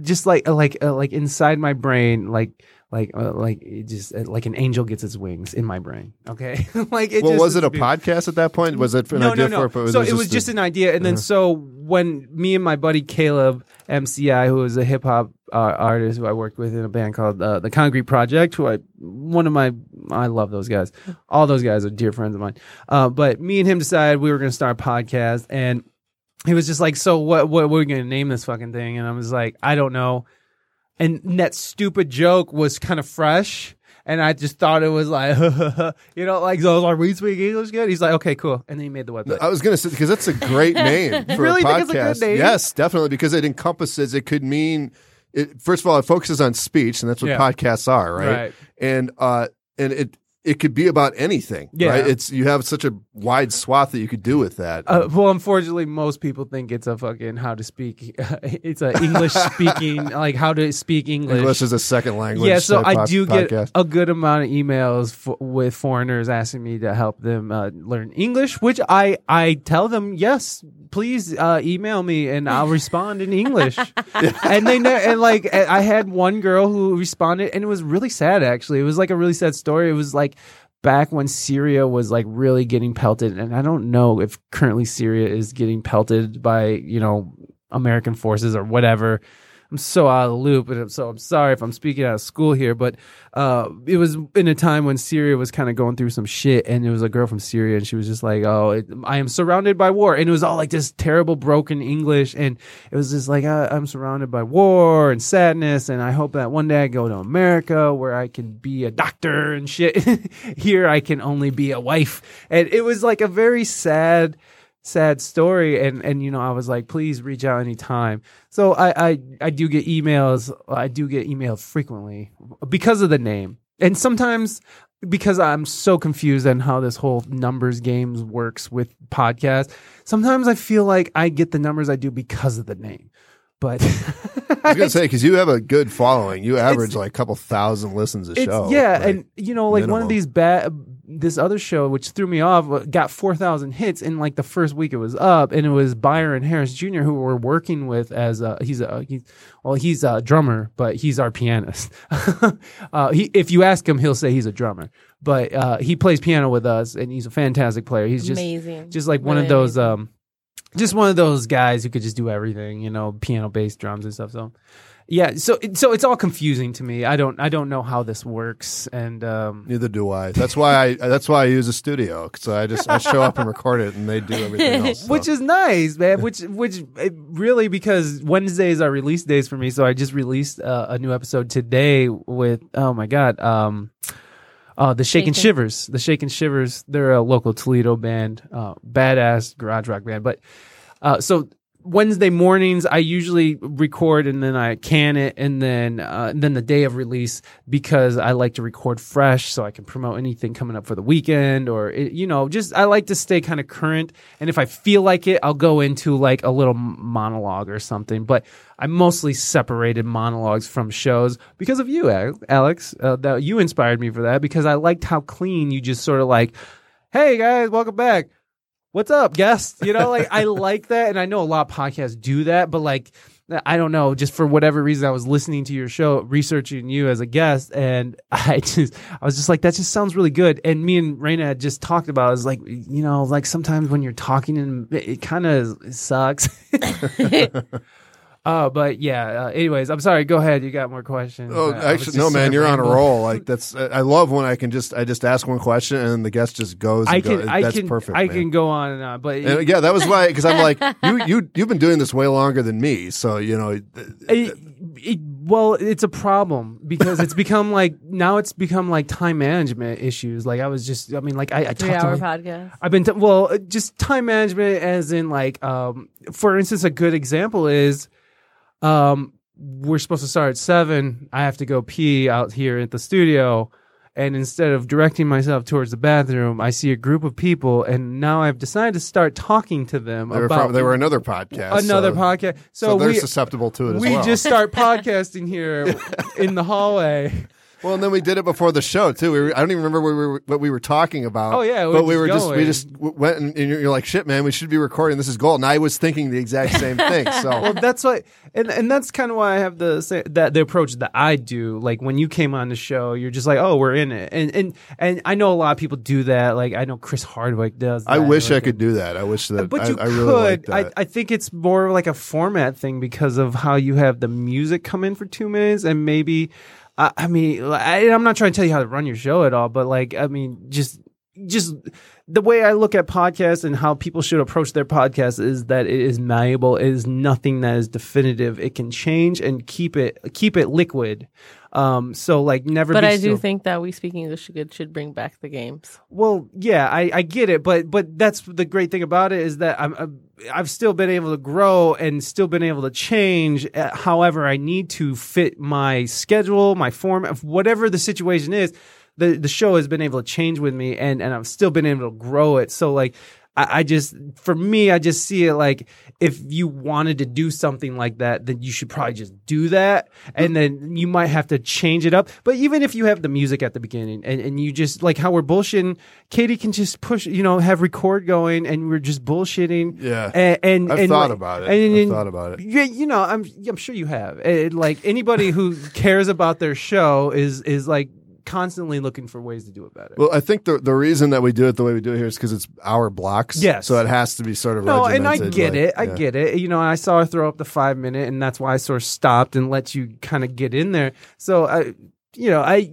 just like like uh, like inside my brain, like like uh, like it just uh, like an angel gets its wings in my brain. Okay, like it well, just was it a be- podcast at that point? Was it an no, idea no, no. for it? so it was just a- an idea, and then Uh-huh. so when me and my buddy Caleb MCI, who is a hip hop uh, artist who I worked with in a band called uh, the Concrete Project, who I one of my I love those guys. All those guys are dear friends of mine. Uh, but me and him decided we were going to start a podcast, and he was just like, "So what? What, what are we gonna name this fucking thing?" And I was like, "I don't know." And that stupid joke was kind of fresh. And I just thought it was like, you know, like, so like, we speak English good? He's like, okay, cool. And then he made the website. I was going to say because that's a great name for really a podcast. it's a good name? Yes, definitely because it encompasses. It could mean. It, first of all, it focuses on speech, and that's what Yeah. podcasts are, right? Right. And uh, and it it could be about anything. Yeah. right? It's you have such a wide swath that you could do with that. Uh, well, unfortunately, most people think it's a fucking how to speak. it's a English speaking, like how to speak English. English is a second language. yeah, so I pod- do get podcast. a good amount of emails f- with foreigners asking me to help them uh, learn English, which I I tell them yes, please uh, email me and I'll respond in English. and they ne- and like I had one girl who responded, and it was really sad. Actually, it was like a really sad story. It was like back when Syria was like really getting pelted, and I don't know if currently Syria is getting pelted by you know American forces or whatever. I'm so out of the loop, and I'm- so I'm sorry if I'm speaking out of school here, but uh, it was in a time when Syria was kind of going through some shit, and it was a girl from Syria, and she was just like, "Oh, it, I am surrounded by war," and it was all like this terrible broken English, and it was just like, "I'm surrounded by war and sadness, and I hope that one day I go to America where I can be a doctor and shit. Here I can only be a wife," and it was like a very sad sad story and and you know i was like please reach out anytime so i i, I do get emails i do get emails frequently because of the name and sometimes because i'm so confused on how this whole numbers games works with podcasts sometimes i feel like i get the numbers i do because of the name but I was to say because you have a good following. You average like a couple thousand listens a show. yeah, like- and you know, like one of these bad, this other show which threw me off uh, got four thousand hits in like the first week it was up, and it was Byron Harris Jr. who we're working with as a he's a he's well he's a drummer, but he's our pianist. uh, he if you ask him, he'll say he's a drummer, but uh, he plays piano with us, and he's a fantastic player. He's just amazing. just like one Really of those um just one of those guys who could just do everything you know piano bass drums and stuff so yeah so so it's all confusing to me i don't i don't know how this works and um Neither do I. That's why I. That's why I use a studio. So I just I show up and record it, and they do everything else. so. which is nice man which which really because wednesdays are release days for me so i just released uh, a new episode today with oh my god um uh, the Shaken Shaken. Shivers, the Shaken Shivers, they're a local Toledo band, uh, badass garage rock band. But uh, so Wednesday mornings, I usually record and then I can it, and then uh, then the day of release because I like to record fresh, so I can promote anything coming up for the weekend, or it, you know, just I like to stay kind of current. And if I feel like it, I'll go into like a little monologue or something. But I mostly separated monologues from shows because of you, Alex. Uh, that you inspired me for that because I liked how clean you just sort of like, "Hey guys, welcome back." What's up, guest? You know, like I like that, and I know a lot of podcasts do that, but like I don't know, just for whatever reason, I was listening to your show, researching you as a guest, and I just, I was just like, that just sounds really good. And me and Raina had just talked about, it was like, you know, like sometimes when you're talking and it, it kind of sucks. Oh, but yeah. Uh, anyways, I'm sorry. Go ahead. You got more questions. Oh, Uh, actually, no, man, you're on a roll. Like that's, I love when I can just, I just ask one question and the guest just goes. And I can, goes. I that's can, perfect. I man. can go on and on, but And, yeah, that was why, because I'm like, you, you, you've been doing this way longer than me, so you know. It, it, well, it's a problem because it's become like now it's become like time management issues. Like I was just, I mean, like I, I Three talked to hour my- podcast. I've been t- well, uh, just time management, as in like, um, for instance, a good example is, um, we're supposed to start at seven. I have to go pee out here at the studio, and instead of directing myself towards the bathroom, I see a group of people, and now I've decided to start talking to them They were, about from, they were another podcast. another so, podcast. So, So, they're we susceptible to it as we well. just start podcasting here in the hallway. Well, and then we did it before the show too. We were, I don't even remember what we were, what we were talking about. Oh, yeah, we but were we were just we just went and, and you're you're like, shit, man, we should be recording. This is gold. And I was thinking the exact same thing. So well, that's why, and and that's kind of why I have the sa- that the approach that I do. Like when you came on the show, you're just like, oh, we're in it, and and and I know a lot of people do that. Like I know Chris Hardwick does. I that. wish I could do that. I wish that. But I, you I really like could. I. I think it's more like a format thing because of how you have the music come in for two minutes and maybe. I I mean, I, I'm not trying to tell you how to run your show at all, but like, I mean, just just the way I look at podcasts and how people should approach their podcast is that it is malleable. It is nothing that is definitive. It can change and keep it keep it liquid. Um, so like never. But I do think that we speak English good should bring back the games. Well, yeah, I, I get it, but but that's the great thing about it is that I'm, I'm I've still been able to grow and still been able to change. uh, However, I need to fit my schedule, my form, of whatever the situation is. The the show has been able to change with me, and and I've still been able to grow it. So like. I I just, for me, I just see it like if you wanted to do something like that, then you should probably just do that. And then you might have to change it up. But even if you have the music at the beginning and, and you just, like how we're bullshitting, Katie can just push, you know, have record going and we're just bullshitting. Yeah. And, and I've and thought like- about it. and- I've thought about it. Yeah, you know, I'm I'm sure you have. Uh, like anybody who cares about their show is is like constantly looking for ways to do it better. Well, I think the the reason that we do it the way we do it here is because it's our blocks. Yes. So it has to be sort of No, and I get like, it. I yeah. get it. You know, I saw her throw up the five minute, and that's why I sort of stopped and let you kind of get in there. So I, you know, I.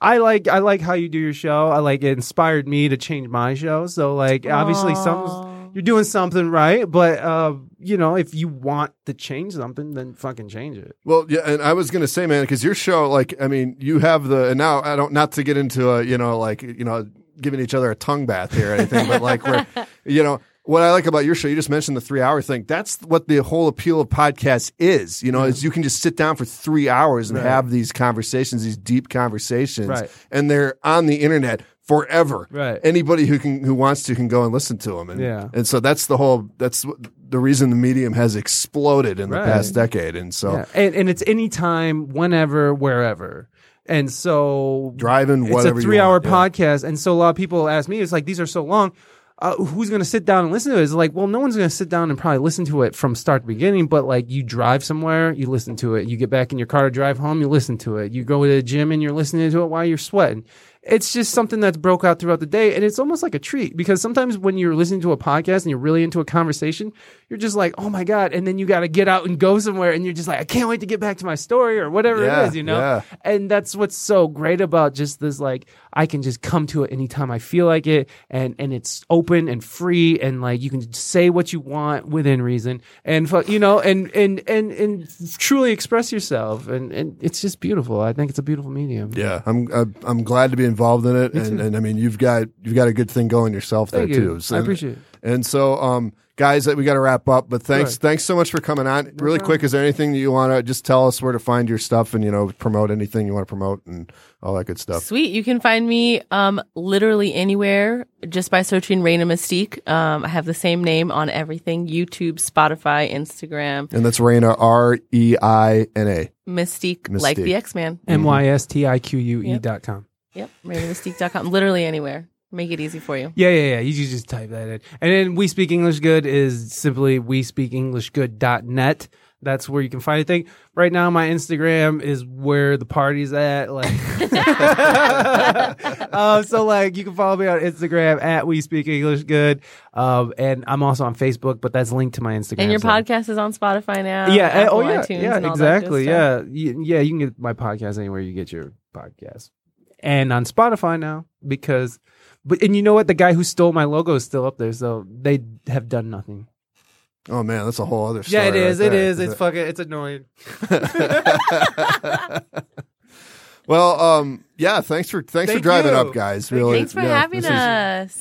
I like I like how you do your show. I like it inspired me to change my show. So like obviously some Aw. You're doing something right, but uh you know if you want to change something, then fucking change it. Well, yeah, and I was gonna say, man, because your show, like, I mean, you have the, and now I don't, not to get into a, you know, like, you know, giving each other a tongue bath here or anything, but like, where, you know, what I like about your show, you just mentioned the three hour thing. That's what the whole appeal of podcasts is. You know, is you can just sit down for three hours and Right. have these conversations, these deep conversations, Right. and they're on the internet forever. Right. Anybody who can who wants to can go and listen to them. And, Yeah. And so that's the whole. That's the reason the medium has exploded in the Right. past decade. And so. Yeah. And and it's anytime, whenever, wherever. And so driving it's whatever a you three hour yeah. podcast and so a lot of people ask me it's like these are so long uh, who's going to sit down and listen to it? It's like, well, no one's going to sit down and probably listen to it from start to beginning, but like you drive somewhere, you listen to it. You get back in your car to drive home, you listen to it. You go to the gym and you're listening to it while you're sweating. It's just something that's broke out throughout the day. And it's almost like a treat because sometimes when you're listening to a podcast and you're really into a conversation, you're just like, oh my God. And then you got to get out and go somewhere and you're just like, I can't wait to get back to my story or whatever Yeah, it is, you know? yeah. and that's what's so great about just this like i can just come to it anytime i feel like it and and it's open and free and like you can say what you want within reason and you know and and and and truly express yourself and and it's just beautiful i think it's a beautiful medium Yeah, I'm I'm- glad to be involved in it, and, and I mean you've got you've got a good thing going yourself there Thank you. too. So- I appreciate it. And so, um, guys, we got to wrap up. But thanks, Sure. thanks so much for coming on. really quick, is there anything that you want to just tell us where to find your stuff and you know promote anything you want to promote and all that good stuff? Sweet. You can find me um literally anywhere just by searching Raina Mystique. Um I have the same name on everything. YouTube, Spotify, Instagram. And that's Raina R E I N A. Mystique, like the X-Man. m-y-s-t-i-q-u-e Yep. dot com Yep. RainaMystique.com. Literally anywhere. Make it easy for you. Yeah, yeah, yeah. You just type that in. And then We Speak English Good is simply we speak English good.net. That's where you can find anything. Right now, my Instagram is where the party's at. Like, um, so like you can follow me on Instagram at We Speak English Good. Um, and I'm also on Facebook, but that's linked to my Instagram. And your so- podcast is on Spotify now. Yeah. and- Apple oh, yeah. iTunes yeah. all that good Exactly. stuff. Yeah. Y- Yeah. You can get my podcast anywhere you get your podcast, and on Spotify now because. But and you know what? The guy who stole my logo is still up there, so they have done nothing. Oh man, that's a whole other story. Yeah, it is. right It there. is. It's fucking. It's annoying. well, um, yeah. Thanks for thanks for driving you. up, guys. Really, Thanks for yeah, having this is-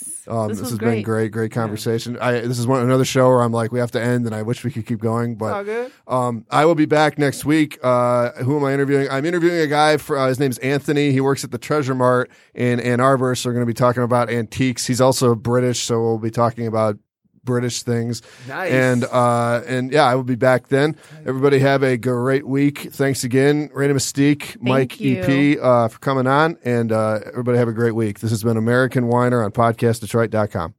us. Um, this this, has great. been great, great conversation. I this is one another show where I'm like, we have to end, and I wish we could keep going, but Um, I will be back next week. Uh, who am I interviewing? I'm interviewing a guy. For, uh, his name's Anthony. He works at the Treasure Mart in Ann Arbor. So we're going to be talking about antiques. He's also British, so we'll be talking about British things. Nice. And uh, and yeah, I will be back then. Everybody have a great week. Thanks again, Raina Mystique, Mike you. EP uh, for coming on, and uh, everybody have a great week. This has been American Whiner on PodcastDetroit.com.